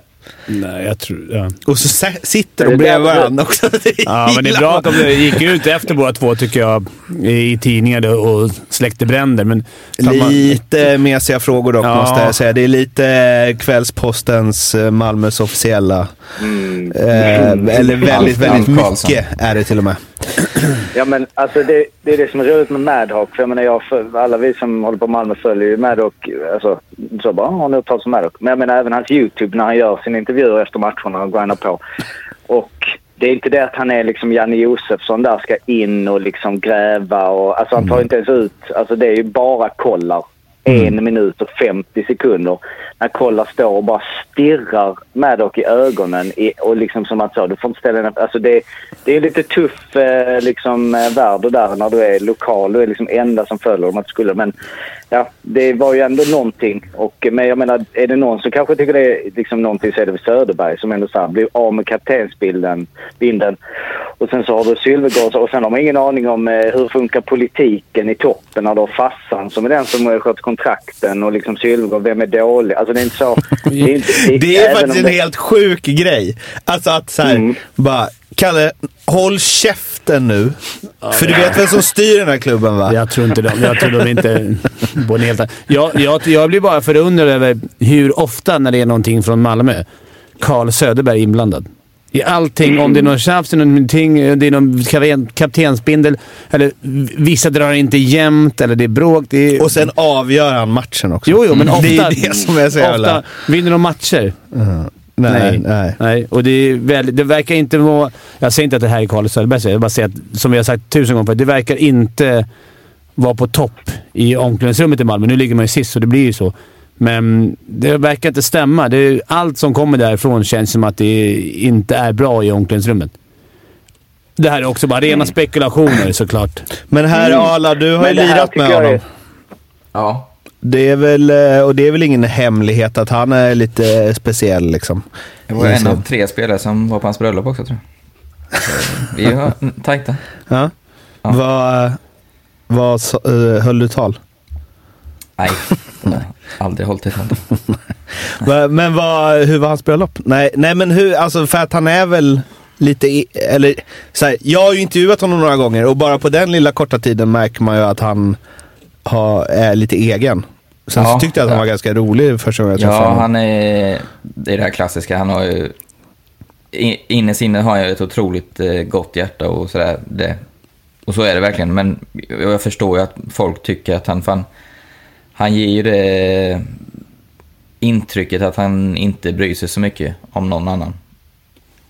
Nej, jag tror... Ja. Och så sitter de bredvid varandra också. Ja, men det är bra att de gick ut efter båda två, tycker jag, i tidningar och släckte bränder. Men kan man- Lite mesiga frågor dock Ja. måste jag säga. Det är lite Kvällspostens, eh, Malmös officiella. Eh, eller väldigt, väldigt mycket är det till och med. Ja, men alltså det, det är det som är roligt med Madhawk. För jag menar, jag, för, alla vi som håller på Malmö följer ju Madhawk. Alltså, så bara, "Ah, har ni hört talas om Madhawk? Men jag menar även hans YouTube när han gör sina intervjuer efter matcherna och grindar på. Och det är inte det att han är liksom Janne Josefsson där ska in och liksom gräva och... Alltså han tar inte ens ut... Alltså det är ju bara kollar. En minut och 50 sekunder. När Kolla står och bara stirrar Maddock i ögonen i, och liksom som att så, du får inte ställa den Alltså det, det är lite tuff eh, liksom eh, värld där när du är lokal. Du är liksom enda som följer dem att du skulle. Men ja, det var ju ändå någonting. Och, eh, men jag menar, är det någon som kanske tycker det är liksom någonting så är det väl Söderberg som ändå så här, blir av med kaptensbilden. Binden. Och sen så har du Sylvegård och sen har man ingen aning om eh, hur funkar politiken i toppen när du har farsan som är den som har skött kontrakten och liksom Sylvegård, vem är dålig? Alltså det är inte så... Det är, inte, Det är faktiskt en helt sjuk grej. Alltså att så här, Mm. bara Kalle, håll käften nu. För du vet vem som styr den här klubben va? Jag tror inte de, jag tror de inte på en helt jag, jag, jag blir bara förundrad över hur ofta när det är någonting från Malmö, Carl Söderberg är inblandad. I allting. Om det är någon tjafs, någonting, det är någon kapten- kaptensbindel, eller vissa drar inte jämnt, eller det är bråk. Det är, Och sen avgör han matchen också. jo, jo, men ofta, Det är det som är så jävla... ofta vinner de matcher. Nej, nej. Nej, och det, väldigt, det verkar inte vara... Jag säger inte att det här är Carl Söderberg, jag bara säger att, som vi har sagt tusen gånger förut, det verkar inte vara på topp i omklädningsrummet i Malmö. Nu ligger man ju sist, så det blir ju så. Men det verkar inte stämma. Det är, allt som kommer därifrån känns som att det inte är bra i omklädningsrummet. Det här är också bara rena spekulationer såklart. Men här Arla, du har ju lirat med jag är- honom. Ja. Det är väl, eh, och det är väl ingen hemlighet att han är lite speciell liksom. Det var en av tre spelare som var på hans bröllop också tror jag. Så Vi var tajta. Ja. Ja. Vad, vad eh, höll du tal? Nej, har aldrig hållit ett sånt. Va- Men vad, hur var hans bröllop? Nej, nej men hur, alltså för att han är väl lite, i, eller så här, jag har ju intervjuat honom några gånger och bara på den lilla korta tiden märker man ju att han har, är lite egen. Sen Ja, så tyckte jag att han var ja. ganska rolig första gången jag träffade Ja, honom. han är... Det är det här klassiska. Han har ju... i- Innerst inne har jag ett otroligt eh, gott hjärta och sådär. Och så är det verkligen. Men jag förstår ju att folk tycker att han fan... Han ger ju det intrycket att han inte bryr sig så mycket om någon annan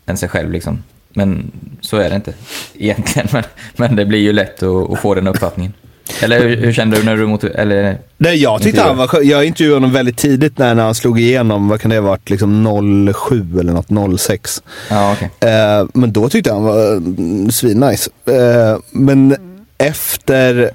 än sig själv liksom. Men så är det inte egentligen. Men, men det blir ju lätt att, att få den uppfattningen. Eller hur, hur kände du när du mot... Eller, Nej, jag tyckte han var skön. Jag intervjuade honom väldigt tidigt när, när han slog igenom. Vad kan det ha varit? Liksom 07 eller något, 06. ja, okej. Eh, men då tyckte jag han var mm, svinnice. Eh, men efter...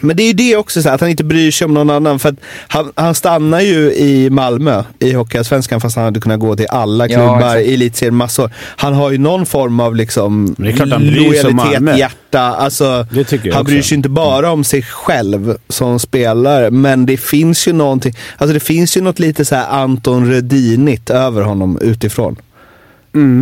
Men det är ju det också, så här, att han inte bryr sig om någon annan. För att han, han stannar ju i Malmö i Hockeyallsvenskan fast han hade kunnat gå till alla Ja, klubbar i elitserien massor. Han har ju någon form av liksom Det är klart han bryr sig om Malmö. lojalitet, hjärta. Alltså, Det tycker jag han bryr också. sig inte bara om sig själv som spelare, men det finns ju någonting. Alltså det finns ju något lite så här Anton Rödinigt över honom utifrån.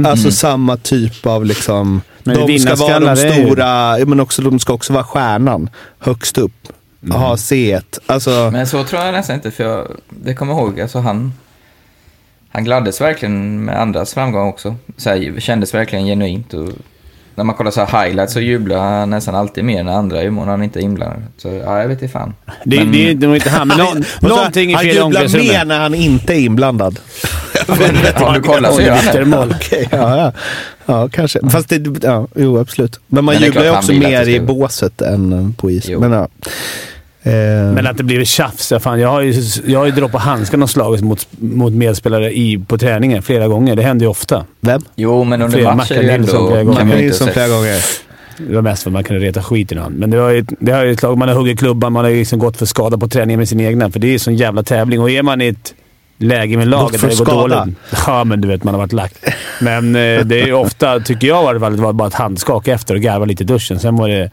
Alltså samma typ av liksom... Men de ska vara de ju- stora, ja, men också, de ska också vara stjärnan högst upp. Ha C. Alltså, Men så tror jag nästan inte, för jag det kommer jag ihåg, alltså han, han gladdes verkligen med andras framgång också. Så här, kändes verkligen genuint. Och när man kollar så här highlights så jublar han nästan alltid mer än andra om han inte är inblandad. Så ja, jag vet inte fan. Det, Men- det, det var inte han, men någon, någonting är han fel i jublar mer när han inte är inblandad. Om du kollar så gör han det. mål. Okej, ja, ja. ja, kanske. Fast det, ja, jo absolut. Men man jublar ju också mer i båset än eh, på is. Jo. Men, ja. Eh, Men att det blir tjafs. ja, Fan, jag har ju, jag har ju droppat handskarna och slagit mot, mot medspelare i, på träningen flera gånger. Det händer ju ofta. vem? Jo, men under Flera match är det ändå... Mackan Nilsson flera gånger. Det var mest för att man kunde reta skiten ur. Men det har ju, det har ju ett slag, man har huggit klubban, man har liksom gått för skada på träningen med sin egna. För det är ju sån jävla tävling. Och är man i ett läge med laget för där det går skada? dåligt. Ja, men du vet, man har varit lagt. Men eh, det är ju ofta, tycker jag i alla fall, det var bara ett handskak efter och garva lite i duschen. Sen var det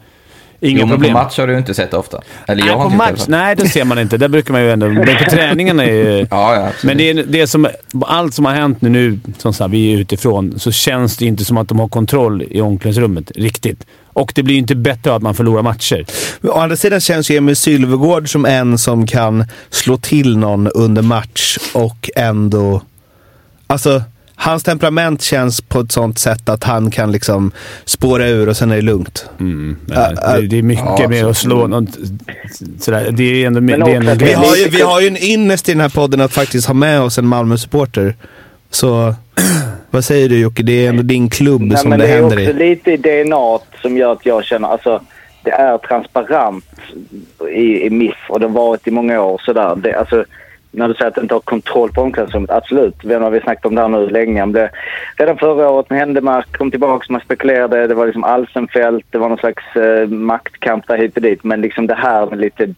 inga Jo, men på problem. match har du inte sett ofta. Eller jag nej, har på inte match, nej, det ser man inte. Där brukar man ju ändå... Men på träningarna är ju... Ja, ja, absolut. Men det är, det är som, allt som har hänt nu, nu som sagt, vi är utifrån, så känns det inte som att de har kontroll i omklädningsrummet riktigt. Och det blir ju inte bättre av att man förlorar matcher. Men Å andra sidan känns ju Emil Sylvegård som en som kan slå till någon under match och ändå... Alltså, hans temperament känns på ett sånt sätt att han kan liksom spåra ur och sen är det lugnt. Men Ä- ä- det, det är mycket ja, mer att slå något, sådär. Det är ändå, det är ändå Vi har, ju, vi har ju en ynnest i den här podden att faktiskt ha med oss en Malmö-supporter. Så vad säger du Jocke? Det är ändå din klubb Nej, som men det, det är händer också i. lite i DNA som gör att jag känner, alltså det är transparent i, i MIF och det har varit i många år sådär. Det, alltså, när du säger att du inte har kontroll på omklädningsrummet, absolut. Vi har vi snackat om det här nu länge. Men det, redan förra året med Händemark kom tillbaka, man spekulerade, det var liksom Alsenfelt, det var någon slags eh, maktkamp där hit och dit. Men liksom det här med lite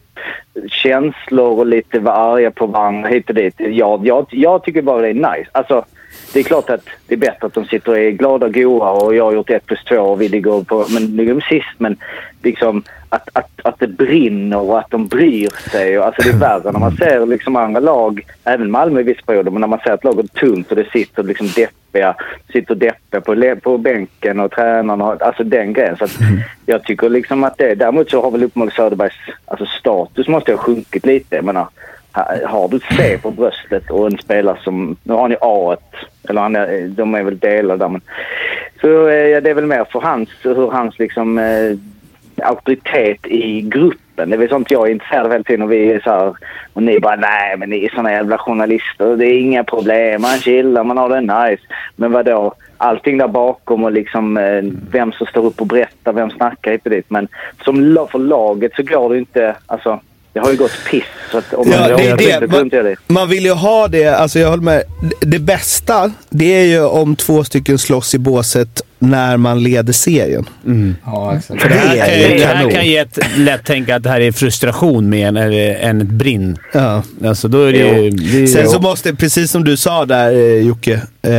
känslor och lite vara arga på varandra hit och dit. Jag, jag, jag tycker bara det är nice. Alltså, det är klart att det är bättre att de sitter och är glada och goa och jag har gjort ett plus två och vi ligger på, men ligger sist. Men liksom att, att, att det brinner och att de bryr sig. Och, alltså det är värre när man ser liksom andra lag, även Malmö i vissa perioder, men när man ser att laget är tungt och det sitter liksom deppiga, sitter deppiga på, på bänken och tränarna alltså den grejen. Så att jag tycker liksom att det, däremot så har väl uppenbarligen Söderbergs alltså status måste ha sjunkit lite. Jag menar, har du C på bröstet och en spelare som, nu har ni A, eller han är, de är väl delade där men. Så eh, ja, det är väl mer för hans, hur hans liksom eh, auktoritet i gruppen. Det är väl sånt jag är intresserad av hela tiden. Och, vi är så här, och ni bara, nej men ni är såna jävla journalister. Det är inga problem. Man chillar, man har det nice. Men vad då? Allting där bakom och liksom eh, vem som står upp och berättar, vem snackar hit och dit. Men som för laget så går det inte... Alltså, det har ju gått piss. Så att om Ja, man det är det. jag det. Man vill ju ha det, alltså jag håller med. Det- Det bästa, det är ju om två stycken slåss i båset när man leder serien. Ja, exakt. För det här, Det ju ju- det här kan ge ett lätt tänka att det här är frustration mer än, än ett brinn. Ja. Alltså då är det ju... det Sen så måste, precis som du sa där eh, Jocke, eh,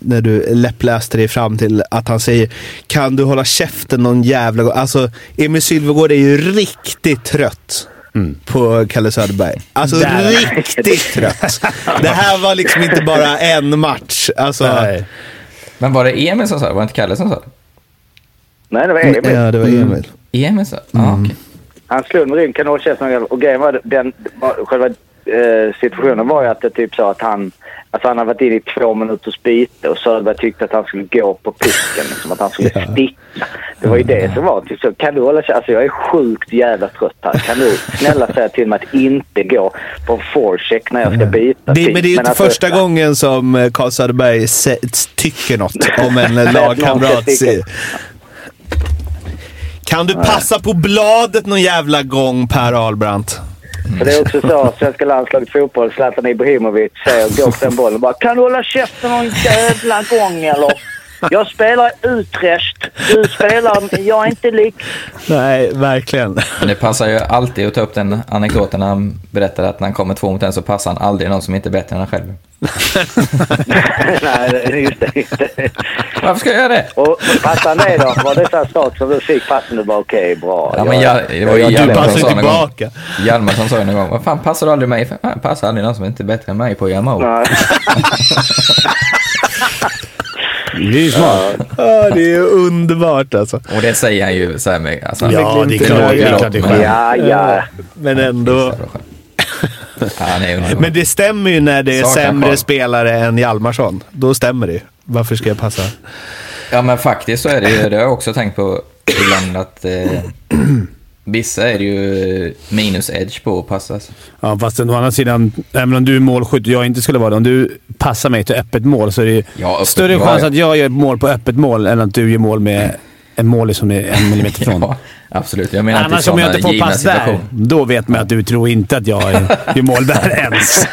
när du läppläste dig fram till att han säger Kan du hålla käften någon jävla gång? Alltså Emil Sylvegård är ju riktigt trött. På Kalle Söderberg. Alltså Där. riktigt trött. Det här var liksom inte bara en match. Alltså, Nej. Men var det Emil som sa det? Var det inte Kalle som sa det? Nej, det var Emil. ja, det var Emil. Emil sa det? Ja, okej. Han slog med ryggen, kan du hålla käften? Och grejen var, den, själva eh, situationen var ju att det typ sa att han, alltså han hade varit inne i två minuters byte och Söderberg tyckte att han skulle gå på pucken, liksom att han skulle sticka. Det var ju det som var. Typ så, kan du hålla? Alltså jag är sjukt jävla trött här. Kan du snälla säga till mig att inte gå på en forecheck när jag ska byta? Det, men det är ju inte alltså, första gången som eh, Carl Söderberg se- tycker något om en eh, lagkamrat. Kan du passa på bladet någon jävla gång Per Ahlbrandt? För det är också så, svenska landslaget fotboll, Zlatan Ibrahimovic säger, går på den bollen och bara Kan du hålla käften någon jävla gång eller? Jag spelar Utrecht, du spelar, jag är inte lik... Nej, verkligen. Men det passar ju alltid att ta upp den anekdoten när han berättar att när han kommer två mot en så passar han aldrig någon som inte är bättre än han själv. Nej, just det. Just det. Varför ska jag göra det? Och han det då? Var det så här sak som du fick passen du bara okej, bra. Ja, men Jag- det var ju jag- Du passar som sa någon gång. tillbaka. Hjalmarsson sa ju någon gång, vad fan passar du aldrig mig? Fan, passar aldrig någon som inte är bättre än mig på att göra mål. Det är ju smart. Ja, det är underbart alltså. Och det säger han ju så här med... Alltså, Ja, det är klart det är klart det är skönt. Ja, ja. Men ändå. Men det stämmer ju när det är sämre spelare än Hjalmarsson. Då stämmer det ju. Varför ska jag passa? Ja, men faktiskt så är det ju, det har jag också tänkt på ibland att eh, vissa är det ju minus edge på att passa. alltså. Ja, fast å andra sidan, även om du är målskytt och jag inte skulle vara det. Om du passar mig till öppet mål så är det Ja, öppet större mål, chans ja. att jag gör mål på öppet mål än att du gör mål med en målis som är en millimeter ifrån. Ja, absolut. Jag menar Annars om jag inte får pass där, då vet man att du tror inte att jag är- gör mål där ens.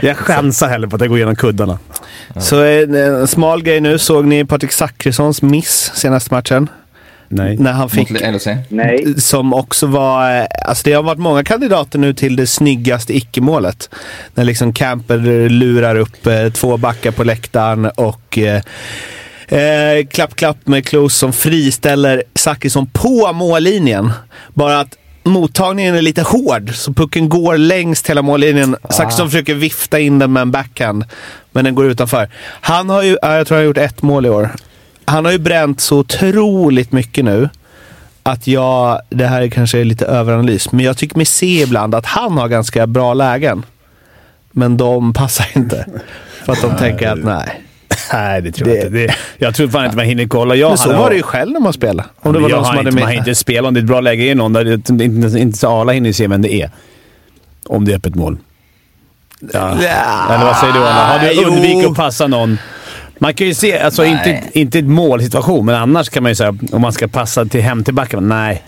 Jag chansar hellre på att jag går igenom kuddarna. Så en, en smal grej nu. Såg ni Patrik Zackrissons miss senaste matchen? Nej. När han fick... Mot LHC. Nej. Som också var... eh, Alltså det har varit många kandidater nu till det snyggaste icke-målet. När liksom Camper lurar upp eh, två backar på läktaren och eh, eh, klapp, klapp med Klos som friställer Zachrisson på mållinjen. Bara att mottagningen är lite hård, så pucken går längst hela mållinjen. Zachrisson försöker vifta in den med en backhand, men den går utanför. Han har ju, ja, jag tror han har gjort ett mål i år. Han har ju bränt så otroligt mycket nu att jag, det här är kanske är lite överanalys, men jag tycker mig se ibland att han har ganska bra lägen. Men de passar inte. För att de tänker att nej. Nej, det tror jag Det- inte. Det, jag tror fan inte man hinner kolla. Jag Men så var det ju själv när man spelade. Om det var jag någon som hade inte, Man hinner inte spela om det är ett bra läge är någon. Där, inte, inte, inte så alla hinner se vem det är. Om det är öppet mål. Ja. Ja, Eller vad säger du Anna? Har du undvikit att passa någon? Man kan ju se, alltså inte, Nej. inte ett målsituation, men annars kan man ju säga om man ska passa till hem till backen. Nej.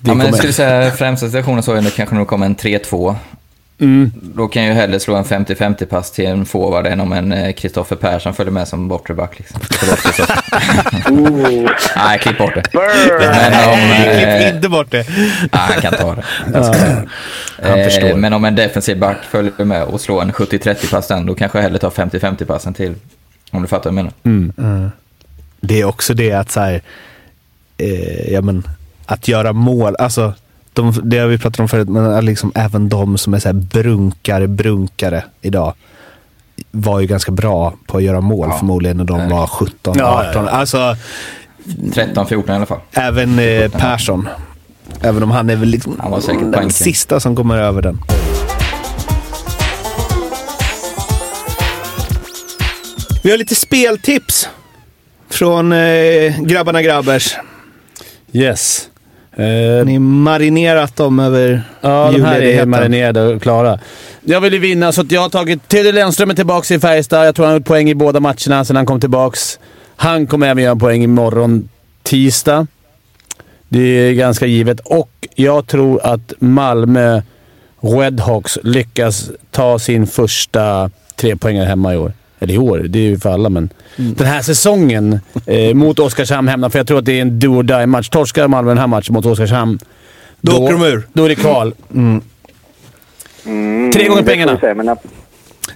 Det Ja, men jag skulle säga främsta situationen så är det kanske när det kommer en 3-2. Mm. Då kan jag ju hellre slå en 50-50 pass till en forward än om en Kristoffer Persson följer med som bortre back. Liksom. Nej, klipp bort det. Men om, Nej, eh, klipp inte bort det. Nej, han kan ta det. Eh, Men om en defensiv back följer med och slår en 70-30 pass den, då kanske jag hellre tar 50-50 passen till. Om du fattar vad jag menar. Det är också det att så här, eh, ja, men, att göra mål. Alltså, de, det har vi pratat om förut, men liksom även de som är så här brunkare, brunkare idag. var ju ganska bra på att göra mål förmodligen när de var 17, Ja, 18. ja, ja. Alltså, 13-14 i alla fall. även eh, Persson. Även om han är väl liksom Han var säkert den sista som kommer över den. Vi har lite speltips från eh, Grabbarna Grabbers. Yes. Eh, Ni marinerat dem över Ja, de här är marinerade och klara. Jag vill ju vinna, så att jag har tagit... Teddy Lennström tillbaka i Färjestad. Jag tror han har gjort poäng i båda matcherna sedan han kom tillbaks. Han kommer även göra poäng imorgon, tisdag. Det är ganska givet. Och jag tror att Malmö Redhawks lyckas ta sin första trepoängare hemma i år. Eller i år, det är ju för alla, men den här säsongen eh, mot Oskarshamn hemma. För jag tror att det är en do or die-match. Torskar Malmö den här matchen mot Oskarshamn, Då åker de ur. Då är det kval. Mm, Tre gånger pengarna. men,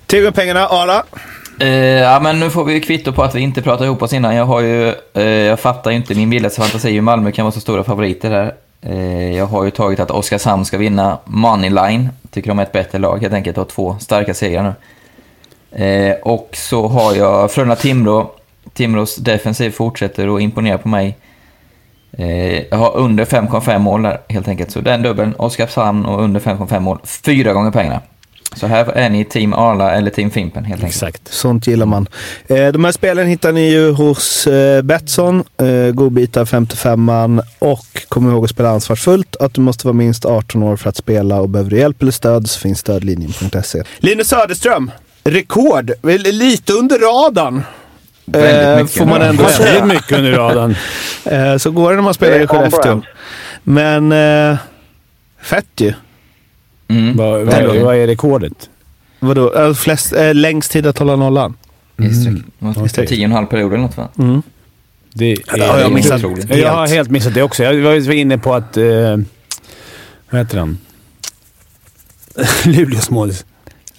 Tre gånger pengarna. Arla? Eh, ja, men nu får vi ju kvitto på att vi inte pratade ihop oss innan. Jag har ju, eh, jag fattar ju inte min vildaste fantasi hur Malmö kan vara så stora favoriter där. Eh, jag har ju tagit att Oskarshamn ska vinna Moneyline. Tycker de är ett bättre lag helt enkelt och har två starka segrar nu. Eh, och så har jag Frölunda-Timrå. Timrås defensiv fortsätter att imponera på mig. Eh, jag har under 5,5 mål där helt enkelt. Så den dubbeln, Oskarshamn och under 5,5 mål. Fyra gånger pengarna. Så här är ni team Arla eller team Fimpen helt enkelt. Exakt. Sånt gillar man. Eh, de här spelen hittar ni ju hos eh, Betsson, eh, godbitar 55an och kom ihåg att spela ansvarsfullt. Att du måste vara minst 18 år för att spela och behöver du hjälp eller stöd så finns stödlinjen.se. Linus Söderström, rekord. Lite under radarn. Väldigt mycket får man ändå Väldigt säga. mycket under radarn. Eh, så går det när man spelar i Skellefteå. Men eh, fett ju. Mm. Vad, vad, vad är rekordet? Vadå? Eh, flest, eh, längst tid att hålla nollan. Var Okej. Tio och en halv period eller något va? Mm. Det är, det har jag missat. otroligt. Jag har helt missat det också. Jag var inne på att... Eh, vad heter han? Luleås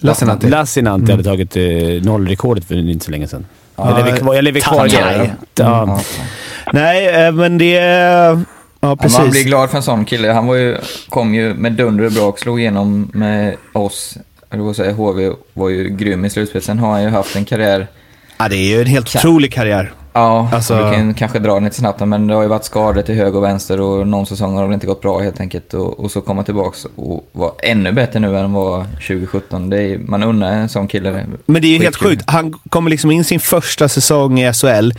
Lassinantti. Lassinantti hade tagit eh, nollrekordet för inte så länge sedan. Ja, eller lever kvar. Jag lever kvar där. Ja. Nej, eh, men det... Ja, precis. man blir glad för en sån kille. Han var ju, kom ju med dunder och brak, slog igenom med oss. Jag säga HV var ju grym i slutspelet. Sen har han ju haft en karriär Ja, det är ju en helt otrolig karriär. Ja, Alltså- vi kan kanske dra den lite snabbt men det har ju varit skador till höger och vänster och någon säsong har det inte gått bra helt enkelt. Och, och så komma tillbaks och vara ännu bättre nu än vad 2017. Det är, man unnar en sån kille det. Men det är ju helt sjukt. Han kommer liksom in sin första säsong i SHL,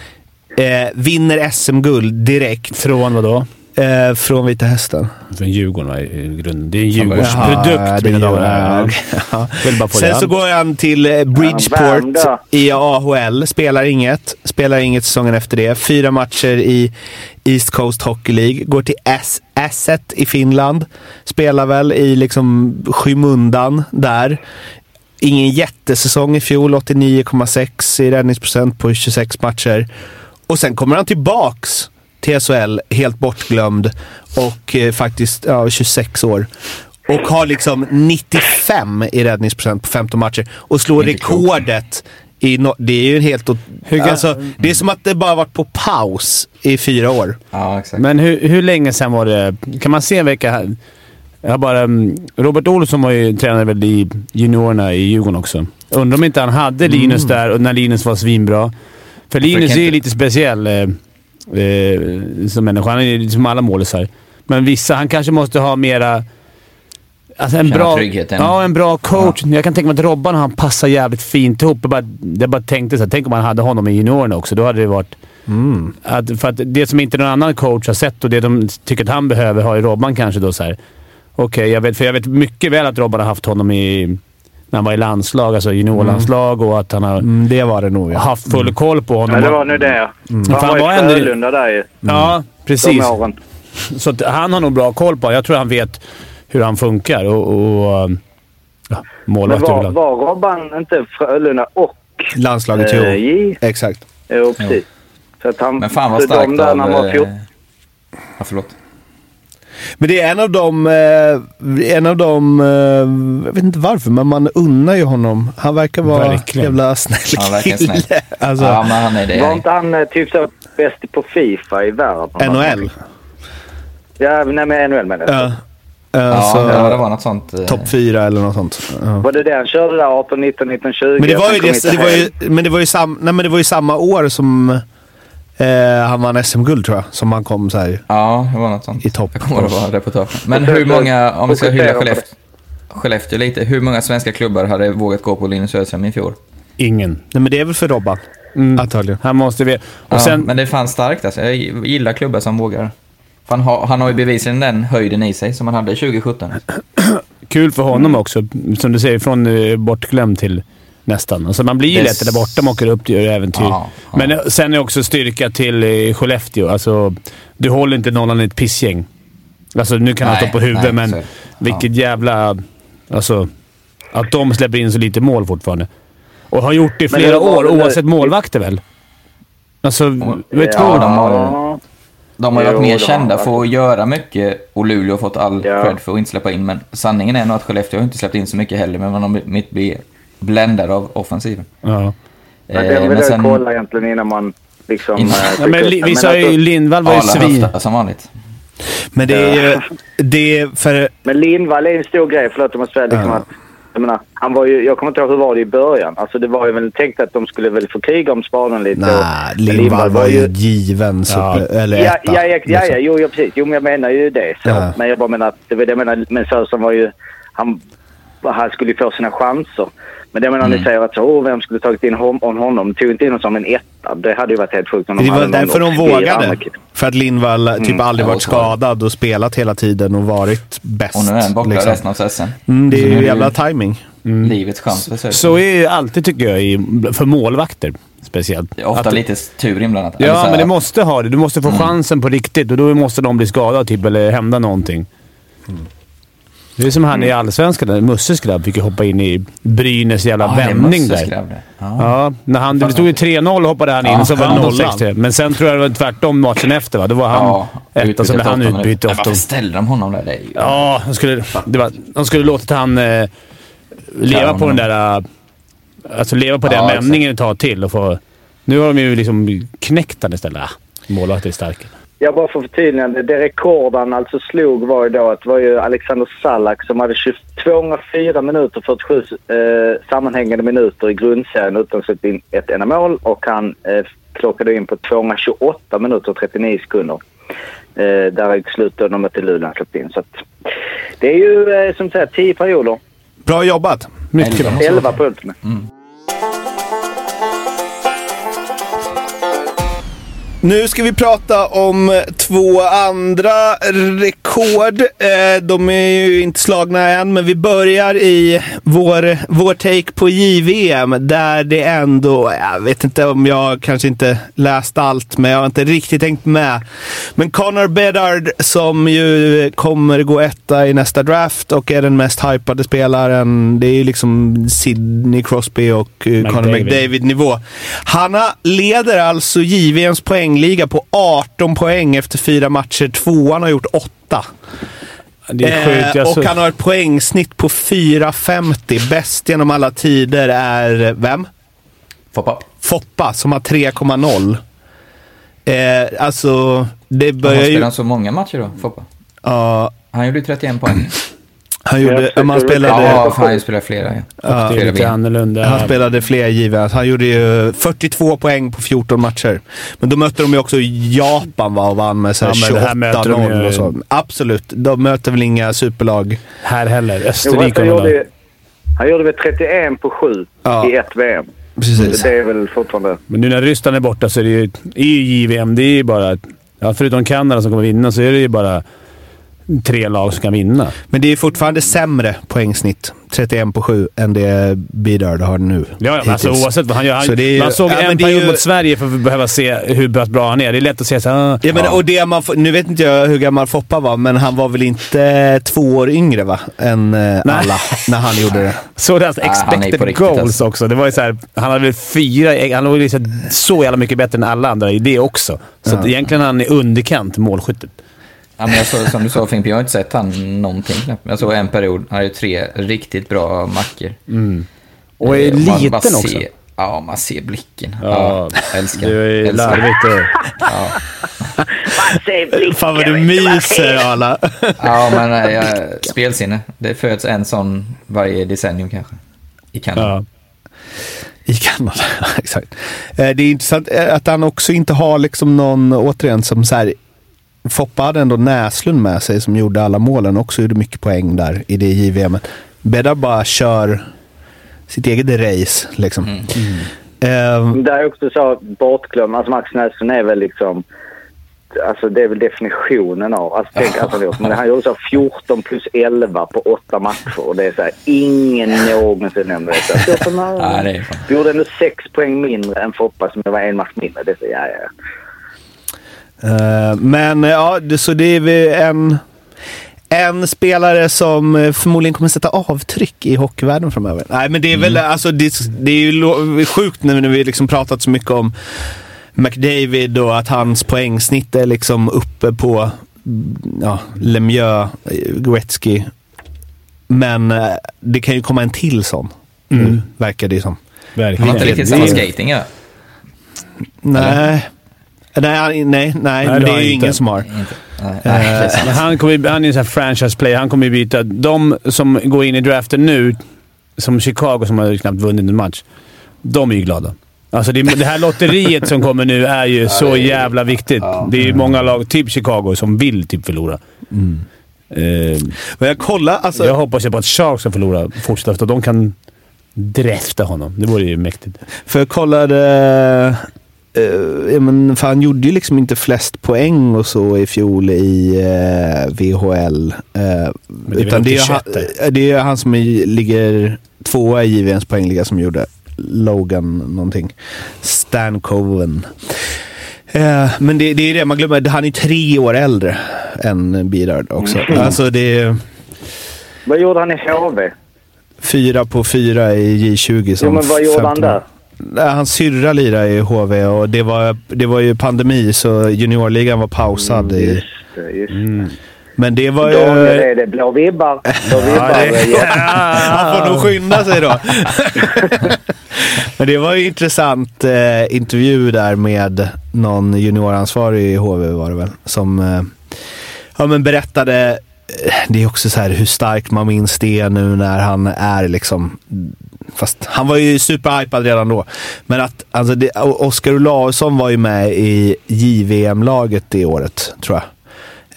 eh, vinner SM-guld direkt Från vadå? Eh, från Vita Hästen. Från Djurgården va, i grunden. Det är en Djurgårdsprodukt, mina damer och herrar. Ja. Sen det. så går han till eh, Bridgeport i AHL, spelar inget. Spelar inget säsongen efter det. Fyra matcher i East Coast Hockey League. Går till S- Asset i Finland. Spelar väl i liksom skymundan där. Ingen jättesäsong i fjol, 89,6 i räddningsprocent på 26 matcher. Och sen kommer han tillbaks till SHL, helt bortglömd och eh, faktiskt ja, 26 år. Och har liksom 95 i räddningsprocent på 15 matcher och slår rekordet. I no- det är ju en helt... alltså, det är som att det bara varit på paus i fyra år. Ja, exakt. Men hur, hur länge sedan var det? Kan man se en vecka här? Jag bara, mm, Robert Olsson var ju tränare väl i juniorerna i Djurgården också. Undrar om inte han hade Linus där och när Linus var svinbra. För Linus är ju inte- lite speciell eh, som människa. Han är ju som alla målisar. Men vissa, han kanske måste ha mera... Alltså en Känna bra, tryggheten. ja, en bra coach. Jag kan tänka mig att Robban han passar jävligt fint ihop. Jag bara, jag bara tänkte så här, tänk om man hade honom i juniorerna också. Då hade det varit... Att, för att det som inte någon annan coach har sett och det de tycker att han behöver har ju Robban kanske då så här. Okej, jag vet, för jag vet mycket väl att Robban har haft honom i, när han var i landslag, alltså juniorlandslag och att han har Mm, det var det nog ja. haft full koll på honom. Ja, det var nu det. För Han han var var i Frölunda där ju. Ja, De precis. åren. Så att han har nog bra koll på Jag tror han vet hur han funkar och, och ja, Men målvakt var, överlag. var Robban inte Frölunda och Landslaget, eh, jo. Exakt. Jo, precis. Så att han, Men fan vad de starkt där av... när han var eh, 14. Ja, förlåt. Men det är en av de, eh, en av de, eh, jag vet inte varför, men man unnar ju honom. Han verkar vara Verkligen. jävla snäll Han verkar kille. snäll. Alltså, Ja, men han är det. Var inte han eh, typ så bäst på Fifa i världen? NHL. Ja, nej men NHL menar jag. Ja. Eh, Ja, det var något sånt. eh, Topp fyra eller något sånt. Ja. Var det det han körde där 18, 19, 19, 20? Men det var ju, det, inte det, var ju, men det var ju, sam, nej, men det var ju samma år som eh, han vann SM-guld tror jag. Som han kom så här. Ja, det var något sånt. I topp. Jag kommer ihåg det var reportage. Men hur många, om vi ska hylla. Skellefteå, Skellefteå lite, hur många svenska klubbar hade vågat gå på Linus Söderström i fjol? Ingen. Nej men det är väl för Robban. Antagligen. Han måste vi... Och Ja, sen... men det fanns starkt alltså. Jag gillar klubbar som vågar. Han har, han har ju bevisligen den höjden i sig som han hade 2017. Kul för honom också. Som du säger, från eh, bortglömd till nästan. Alltså man blir ju lätt där borta om man åker upp och gör äventyr. Ja, ja. Men eh, sen är också styrka till eh, Skellefteå. Alltså, du håller inte nollan i ett pissgäng. Alltså, nu kan han stå på huvudet, nej, men så vilket jävla... Alltså, att de släpper in så lite mål fortfarande. Och har gjort det i flera det var år, oavsett målvakter väl? Alltså, vet Ja, två de har-. De har varit mer kända för att göra mycket och Luleå har fått all Ja. cred för att inte släppa in. Men sanningen är nog att Skellefteå har inte släppt in så mycket heller, men man har blivit bli bländade av offensiven. Ja. Men den vill men jag sen kolla egentligen innan man liksom... Innan- eh, ja men, li- vi sa ju Lindvall var ju svin... som vanligt. Men det är ju... Det är för... Men Lindvall är en stor grej. Förlåt om jag säger liksom Ja. att... Jag menar, han var ju... Jag kommer inte ihåg hur var det i början. Alltså det var ju väl tänkt att de skulle väl få kriga om spaden lite. Nej, Lindvall var ju given super, eller Ja, etta. ja, ja, ja, ja, liksom. jo, ja, precis. Jo, men jag menar ju det. Så. Ja. Men jag bara menar att... Det var det jag menar. Men Söderström var ju... Han, han skulle ju få sina chanser. Men det menar, Mm. ni säger att så, vem skulle tagit in hon, on honom? Tog inte in honom som en etta. Det hade ju varit helt sjukt om de Det var därför de vågade. För att Lindvall typ aldrig Ja, varit skadad och spelat hela tiden och varit bäst. Och nu är han borta liksom. resten av säsongen. Mm, det är ju jävla timing. Livets chans. Så är det alltid tycker jag, för målvakter speciellt. Det är ofta Att- lite tur inblandat. Ja, men det måste ha det. Du måste få chansen på riktigt och då måste de bli skadade typ, eller hända någonting. Det är som han i Allsvenskan, där Musses grabb fick ju hoppa in i Brynäs jävla Ja, vändning där. Ja. Ja, när han, det stod ju 3-0 hoppade han in Ja, så var det nollan. 0-6. Men sen tror jag det var tvärtom matchen efter va? Då var han Ja, etta, så blev han utbytt. Varför ställde de honom där? Det ju... Ja, de skulle, det var, de skulle låtit han eh, leva på den där... eh, Alltså leva på den Ja, vändningen ett tag till och få... Nu har de ju liksom knäckt han istället. Målvakten är stark. Jag bara för förtydligande. Det rekord han alltså slog var ju då att det var ju Alexander Salak som hade 20 204 minuter 47 eh, sammanhängande minuter i grundserien utan att släppa in ett enda mål och han eh, klockade in på 228 minuter och 39 sekunder. Eh, där i slutet de mötte Luleå han släppte in. Så att, det är ju eh, som sagt 10 perioder. Bra jobbat. Mycket bra. 11 på Ultimate. Nu ska vi prata om två andra rekord. Eh, De är ju inte slagna än, men vi börjar i vår, vår take på JVM där det ändå, jag vet inte om jag kanske inte läst allt, men jag har inte riktigt tänkt med. Men Connor Bedard som ju kommer gå etta i nästa draft och är den mest hypade spelaren. Det är ju liksom Sidney Crosby och eh, Connor McDavid. McDavid-nivå. Han leder alltså JVMs poängliga på 18 poäng efter fyra matcher. Tvåan har gjort åtta. Det är sjukt. Eh, Jag och han har ett poängsnitt på 4,50. Bäst genom alla tider är vem? Foppa. Foppa som har 3,0. Eh, alltså, det Har börjar han ju... spelat så många matcher då, Foppa? Ja, Han gjorde ju 31 poäng. Han gjorde... Man försöker- spelade... Ja, fan, han spelar flera. Ja. det är flera lite annorlunda. Han spelade fler givet. Han gjorde ju 42 poäng på 14 matcher. Men då mötte de ju också Japan va, och vann med så här Ja, men det här möter de 28-0 ju- och så. Absolut. De möter väl inga superlag. Här heller. Österrike han, och gjorde, han gjorde väl 31 på 7 Ja. i ett VM. Precis. Det är väl fortfarande... Men nu när Ryssland är borta så är det ju... I JVM, det är ju bara... Ja, förutom Kanada som kommer vinna så är det ju bara tre lag som kan vinna. Men det är fortfarande sämre poängsnitt, 31 på 7, än det Bedard har nu. Ja, ja, alltså, oavsett vad han gör. Så Han, det är ju- man såg ja, en är period ju- mot Sverige för att behöva se hur bra han är. Det är lätt att säga såhär... Ja, men, och det man, nu vet inte jag hur gammal Foppa var, men han var väl inte två år yngre va? än eh, alla när han gjorde det. Så det alltså Ja, han är expected riktigt, goals alltså. också. Det var ju så här, han hade väl fyra... Han låg liksom så jävla mycket bättre än alla andra i det också. Så att egentligen är han i underkant målskyttet. Ja, men jag såg, som du sa Fimpen, jag har inte sett han någonting knappt. Jag såg en period, han hade ju tre riktigt bra mackor. Och är Eh, man bara liten också. ser- Ja, man ser blicken. Ja, Ja, älskar. Det är älskar. larvigt. Och... Man ser blicken, Fan vad du myser Arla. Ja, men nej, jag, spelsinne. Det föds en sån varje decennium kanske. I Kanada. Ja. I Kanada, exakt. Eh, Det är intressant eh, att han också inte har liksom någon, återigen, som så här, Foppa hade ändå Näslund med sig som gjorde alla målen också gjorde mycket poäng där i det JVM. Bedar bara kör sitt eget race liksom. Eh, Det är också så bortglömd. Alltså Max Näslund är väl liksom... Alltså det är väl definitionen av... Alltså tänk alltså då, men han gjorde så 14 plus 11 på åtta matcher. Och det är så här, ingen någonsin nämner detta. Så det är fan. Vi gjorde ändå sex poäng mindre än Foppa som det var en match mindre. Det är så, ja, ja. Eh, men eh, ja, det, så det är väl en, en spelare som eh, förmodligen kommer sätta avtryck i hockeyvärlden framöver. Nej, men det är väl alltså, det, det är ju sjukt nu när vi liksom pratat så mycket om McDavid och att hans poängsnitt är liksom uppe på mm, ja, Lemieux, Gretzky. Men det kan ju komma en till sån. Nu verkar det som. Han Verkligen. har inte riktigt samma skating ja. Nej. Nej, nej, nej, det men det är ju inte. ingen som har. Inte. Nej, nej, sant. Men han, kommer, han är en sån här franchise player. Han kommer ju byta. De som går in i draften nu, som Chicago som har knappt vunnit en match, de är ju glada. Alltså det, det här lotteriet som kommer nu är ju så jävla viktigt. Det är ju många lag, typ Chicago, som vill typ förlora. Eh, Men jag kollar, alltså. jag hoppas ju på att Sharks ska förlora fortsätta, för de kan dräfta honom. Det vore ju mäktigt. För jag kollade... eh, men, för han gjorde ju liksom inte flest poäng och så i fjol i eh, VHL. eh, det utan det är, han, 21 det är han som är, ligger tvåa i JVMs poängliga som gjorde Logan någonting. Stan Coven. Eh, men det, det är det man glömmer. Han är tre år äldre än Birard också. Alltså det är Vad gjorde han i HV? fyra på fyra i J20 som Jo, men vad gjorde han 15 där? Hans syrra lirade i HV och det var, det var ju pandemi så juniorligan var pausad. I, Just det, just det. men det var ju... är det blå vibbar? Blå vibbar. det- ja. Han får nog skynda sig då. Men det var ju intressant eh, intervju där med någon junioransvarig i HV var det väl. Som eh, ja, men berättade, eh, det är också så här hur starkt man minns det nu när han är liksom Fast han var ju superhypad redan då. Men att alltså det, Oskar Olausson var ju med i JVM-laget det året, tror jag.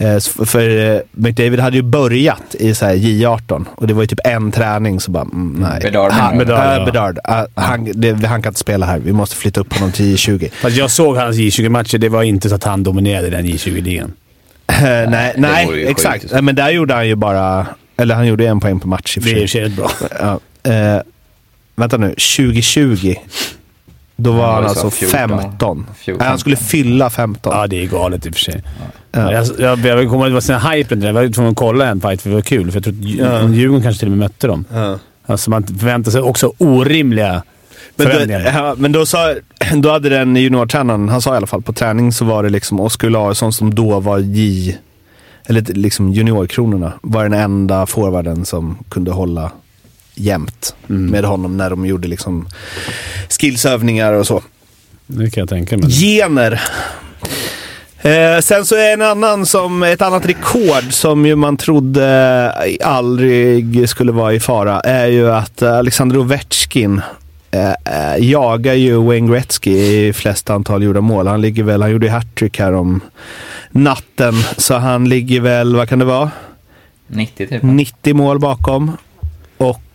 Eh, För eh, McDavid hade ju börjat i så här J18 och det var ju typ en träning så bara, mm, nej. Bedard, han, Bedard, Bedard, ja. Bedard. Ah, han, det, han kan inte spela här. Vi måste flytta upp honom till J20. Fast jag såg hans J20-matcher. Det var inte så att han dominerade den J20-ligan. Eh, nej, nej ju sjukt. exakt. Nej, Men där gjorde han ju bara, eller han gjorde en poäng per match i och Det för är sig. för sig rätt bra. Ja, eh, vänta nu, 2020. Då var han var alltså 14. 15. 14. Nej, han skulle fylla 15. Ja, det är galet i och för sig. Ja. Jag, jag, jag kommer ihåg att det var sån här hype runt det där. Jag var tvungen att kolla en fight för det var kul. För jag tror att Djur- Djurgården kanske till och med mötte dem. Ja. Alltså man förväntar sig också orimliga Men, då, förväntningar. ja, men då, sa, då hade den juniortränaren, han sa i alla fall på träning så var det liksom Oskar Olausson som då var J, eller liksom juniorkronorna, var den enda forwarden som kunde hålla jämnt med honom när de gjorde liksom skillsövningar och så. Det kan jag tänka mig. Gener. Eh, sen så är en annan som, ett annat rekord som ju man trodde aldrig skulle vara i fara är ju att Alexander Ovechkin eh, eh, jagar ju Wayne Gretzky i flest antal gjorda mål. Han ligger väl, han gjorde hattrick här om natten, så han ligger väl, vad kan det vara? 90 typ. 90 mål bakom.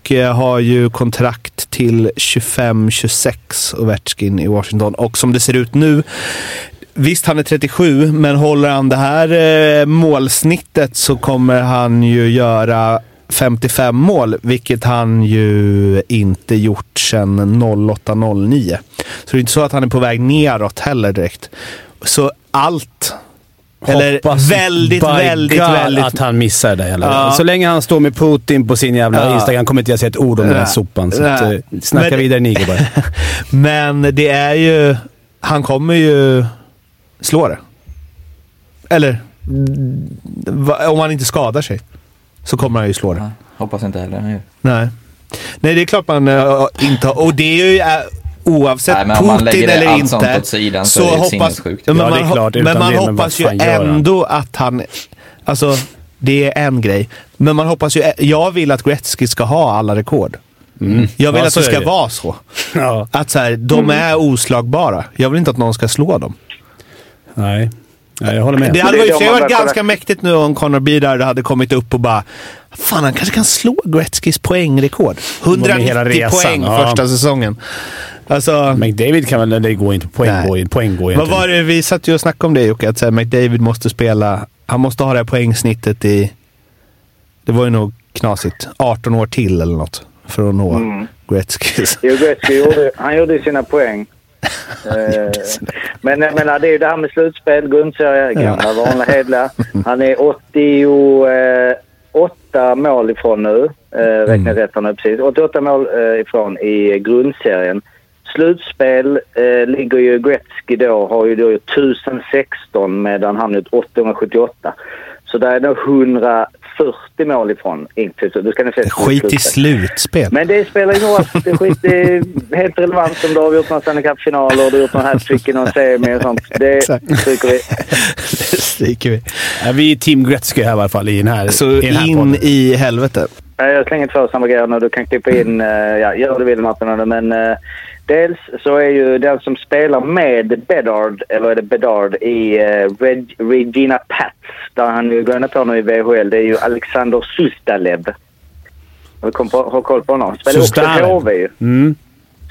Och eh, har ju kontrakt till 25-26 Ovechkin i Washington. Och som det ser ut nu, visst han är 37, men håller han det här eh, målsnittet så kommer han ju göra 55 mål, vilket han ju inte gjort sedan 08-09. Så det är inte så att han är på väg neråt heller direkt. Så allt eller Hoppas väldigt, väldigt, God väldigt... att han missar det jävla. Ja. Så länge han står med Putin på sin jävla Ja. Instagram kommer inte jag säga ett ord om den här sopan. Så att, eh, snacka Men- vidare ni gubbar. Men det är ju... Han kommer ju slå det. Eller, om han inte skadar sig så kommer han ju slå det. Ja, hoppas inte heller gör. Nej. Nej, det är klart man äh, inte har. Och det är ju... Äh, oavsett Nej, men man Putin eller inte. sidan så det hoppas, men Ja, det man, klart, men man det, men hoppas ju gör han? ändå att han... Alltså, det är en grej. Men man hoppas ju... Jag vill att Gretzky ska ha alla rekord. Jag vill Mm. Ja, att så det ska det. vara så. Ja. Att så här, de är oslagbara. Jag vill inte att någon ska slå dem. Nej. Nej, jag håller med. Det hade varit, de det man varit ganska mäktigt nu om Conor Bedard hade kommit upp och bara Fan, han kanske kan slå Gretzkys poängrekord. Med 190 hela resan, poäng ja. första säsongen. Alltså, McDavid kan väl... Det går inte. Poäng går, poäng går vad var det vi satt ju och snackade om det Jocke? Att här, McDavid måste spela... Han måste ha det här poängsnittet i... Det var ju nog knasigt. 18 år till eller något. För att nå Mm. Gretzkys. Jo, Gretzky gjorde, han gjorde sina poäng. Eh, men jag menar, det är ju det här med slutspel, grundserie, gamla vanliga hederliga. Han är 88 mål ifrån nu. Eh, räknar rätt han nu precis. 88 mål eh, ifrån i grundserien. Slutspel eh, ligger ju Gretzky då, har ju då gjort 1016 medan han gjort 878. Så där är nog 140 mål ifrån. Du ska se Skit i slutspel. men det spelar ingen roll. Det är, skit, det är helt relevant om du har gjort någon Stanley Cup-final och du har gjort någon hattrick i någon semi och sånt. Det stryker vi. Det stryker vi. Ja, vi är team Gretzky här i alla fall i den här, Så i den här in podden. i helvete. Jag slänger två samma grejer nu. Du kan klippa in, eh, ja, gör det vill Martin. Men eh, dels så är ju den som spelar med Bedard, eller är det Bedard, i eh, Reg, Regina Pats, där han ju går på nu i VHL, det är ju Alexander Sustalev. Har du kom på, har koll på honom? Spelar också Sustalev. HV ju. Mm.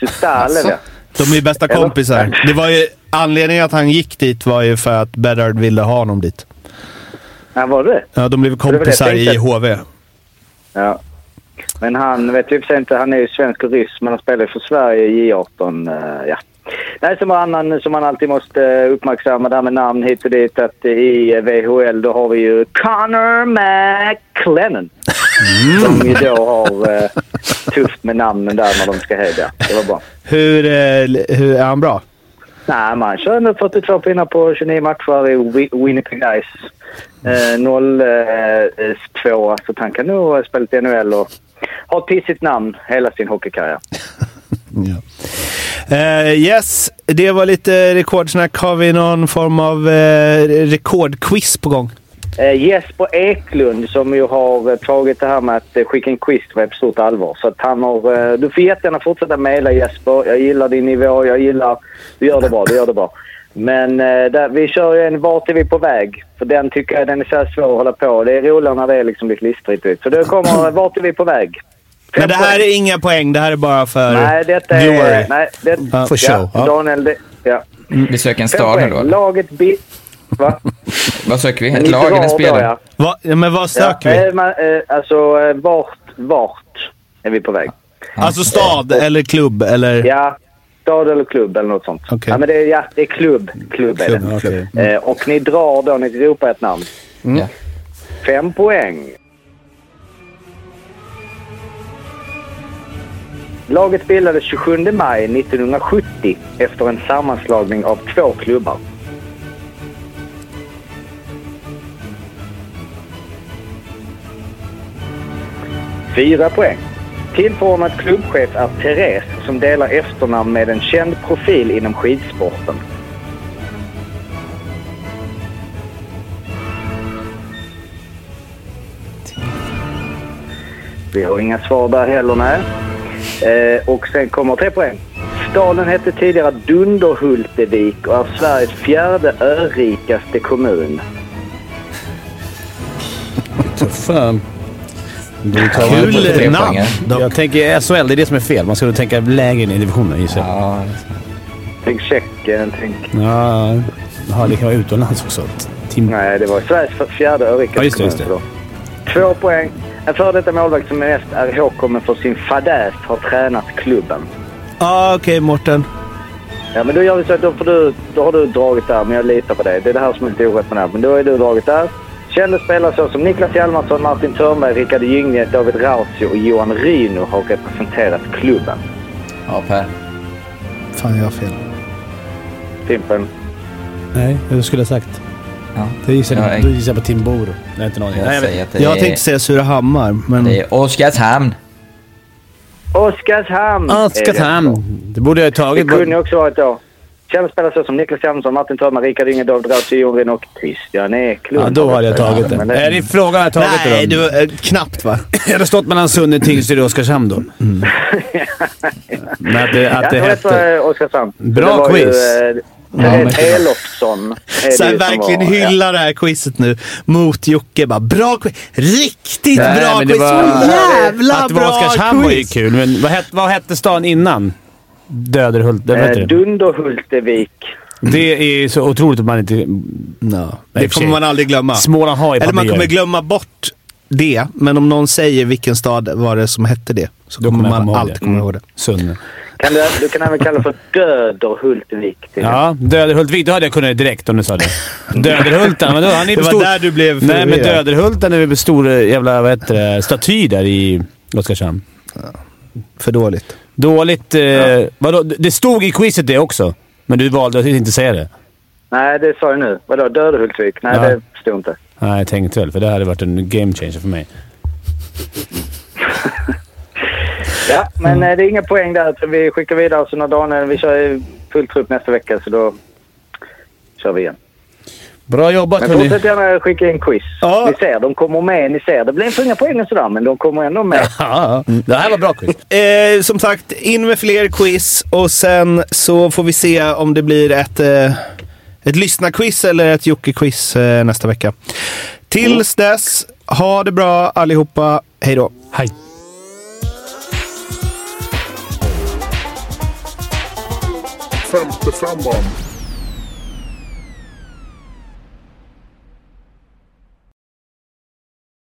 Sustalev, Alltså. ja. De är ju bästa kompisar. Det var ju, anledningen att han gick dit var ju för att Bedard ville ha honom dit. Ja, var det Ja, de blev var det kompisar i. HV. Ja. Men han vet i sig inte, han är ju svensk och ryss men han spelar för Sverige i J18. eh, ja. Nej, som, annan, som man alltid måste eh, uppmärksamma det här med namn hit och dit. Att i eh, VHL då har vi ju Connor McLennan. Som ju då har eh, tufft med namnen där när de ska hejda. Det var bra. Hur, eh, hur är han bra? Nej, man kör nu 42 pinnar på 29 matcher i Wi- Winnipeg Ice. Eh, 0-2, så han kan nog spela lite NHL och ha ett pissigt namn hela sin hockeykarriär. Ja. Eh, yes, det var lite rekordsnack. Har vi någon form av eh, rekordquiz på gång? Eh, Jesper Eklund som ju har eh, tagit det här med att eh, skicka en quiz på stort allvar. Så att han har, eh, du får jättegärna fortsätta mejla Jesper. Jag gillar din nivå. Jag gillar... Du gör det bra. Du gör det bra. Men eh, där, vi kör ju en Vart är vi på väg? För den tycker jag den är så här svår att hålla på. Det är roligare när det är liksom lite listrigt ut. Så det kommer Vart är vi på väg? Fem Men det här poäng. är inga poäng. Det här är bara för Nej, detta glory. är... Nej, det, Ja, för show, Ja, ja. Daniel, det, ja. Vi söker en stad nu då. Laget... Bi- Va? Vad söker vi? Ett lag eller en då, spelare? ja. Va, ja, men vad Ja, söker vi? eh, man, eh, alltså, eh, vart, vart är vi på väg? Alltså stad eller klubb eller? Ja, stad eller klubb eller något sånt. Okej. Ja, men det är, ja, det är klubb. Klubb är det. okej. Eh, och ni drar då, ni ropar ett namn. Ja. Fem poäng. Laget bildades 27 maj 1970 efter en sammanslagning av två klubbar. Fyra poäng. Tillförordnad klubbchef är Therese som delar efternamn med en känd profil inom skidsporten. Vi har inga svar där heller, nej. Eh, och sen kommer tre poäng. Staden hette tidigare Dunderhultevik och är Sveriges fjärde örikaste kommun. Fan. Du tar Kul. Namn. Jag tänker SHL, det är det som är fel. Man ska tänka lägre ner i divisionen gissar jag. Ja, Tänk Tjeckien, tänk... Ja, ja, det kan vara utomlands också. Team... Nej, det var Sveriges fjärde örikaste Ja, just det, just det. Två poäng. En före detta målvakt som mest är ihågkommen för sin fadäs har tränat klubben. Ah, Okej, Mårten. Ja, men då gör vi så. Då, får du, då har du dragit där, men jag litar på dig. Det är det här som är lite orätt med det här. Men då är du dragit där. Kända spelare så som Niklas Hjalmarsson, Martin Törnberg, Rickard Gynge, David Rautio och Johan Ryno har representerat klubben. ja Per. Fan, jag har fel. Timpen. Nej, jag skulle ha sagt. Ja. Det gissar Ja, jag, jag- då gissar jag på Tim Boro. Nej, inte någon aning. Nej, Jag jag vet. det Jag är, tänkte säga Surahammar, men... det är Oskarshamn. Oskarshamn! Oskarshamn. Det borde jag ha Det tagit. kunde ju också varit då. Kända spelare så som Niklas Jansson, Martin Törnman, Rickard Inge, David Rautio, Jon och Christian Eklund. Ja, då hade jag tagit det. Men Är det frågan har jag tagit Nej, det eh, knappt va? Jag hade stått mellan Sunne, Tingsryd och Oskarshamn då. Men att det, att Ja, det rätt hette... var Oskarshamn. Bra det var quiz. Ju, eh, Ja, men- Therese Elofsson. Så ju som verkligen var- hylla det här quizet nu mot Jocke. Bara, bra quiz! Riktigt Nej, bra quiz! var- Så jävla Att det var bra Oskarshamn var ju quiz! kul, men vad hette, vad hette stan innan? Döderhult? Eh, heter det? Dunderhultevik. Det är så otroligt att man inte... Ja, Nej, det och kommer man aldrig glömma. Småland har ju Eller man kommer glömma bort det, men om någon säger vilken stad var det som hette det, så Då kommer man alltid det. komma ihåg det. Sunne. Kan du, du kan även kalla det för Döderhultevik. till Ja, Döderhultvik. Då hade jag kunnat direkt om du sa det. Döderhulten, men då, han är Det var stor... där du blev Nej, men förvirrad. Döderhulten är väl stor jävla vad heter det, staty där i Oskarshamn. För dåligt. Dåligt... Eh, vadå? Det stod i quizet det också, men du valde att inte säga det. Nej, det sa jag nu. Vadå? Döderhultvik? Nej, Ja. det stod inte. Nej, jag tänkte väl, för det hade varit en game changer för mig. Ja, men eh, det är inga poäng där. Vi skickar vidare så när Daniel... Vi kör i full trupp nästa vecka, så då kör vi igen. Bra jobbat Men hörni. fortsätt gärna skicka in quiz. Ja. Ni ser, de kommer med. Ni ser, det blir inte inga poäng och sådär, men de kommer ändå med. Ja, det här var bra quiz. Eh, som sagt, in med fler quiz och sen så får vi se om det blir ett, eh, ett lyssnarquiz eller ett Jocke-quiz eh, nästa vecka. Tills dess, ha det bra allihopa. Hej då! Hej. Femte femman.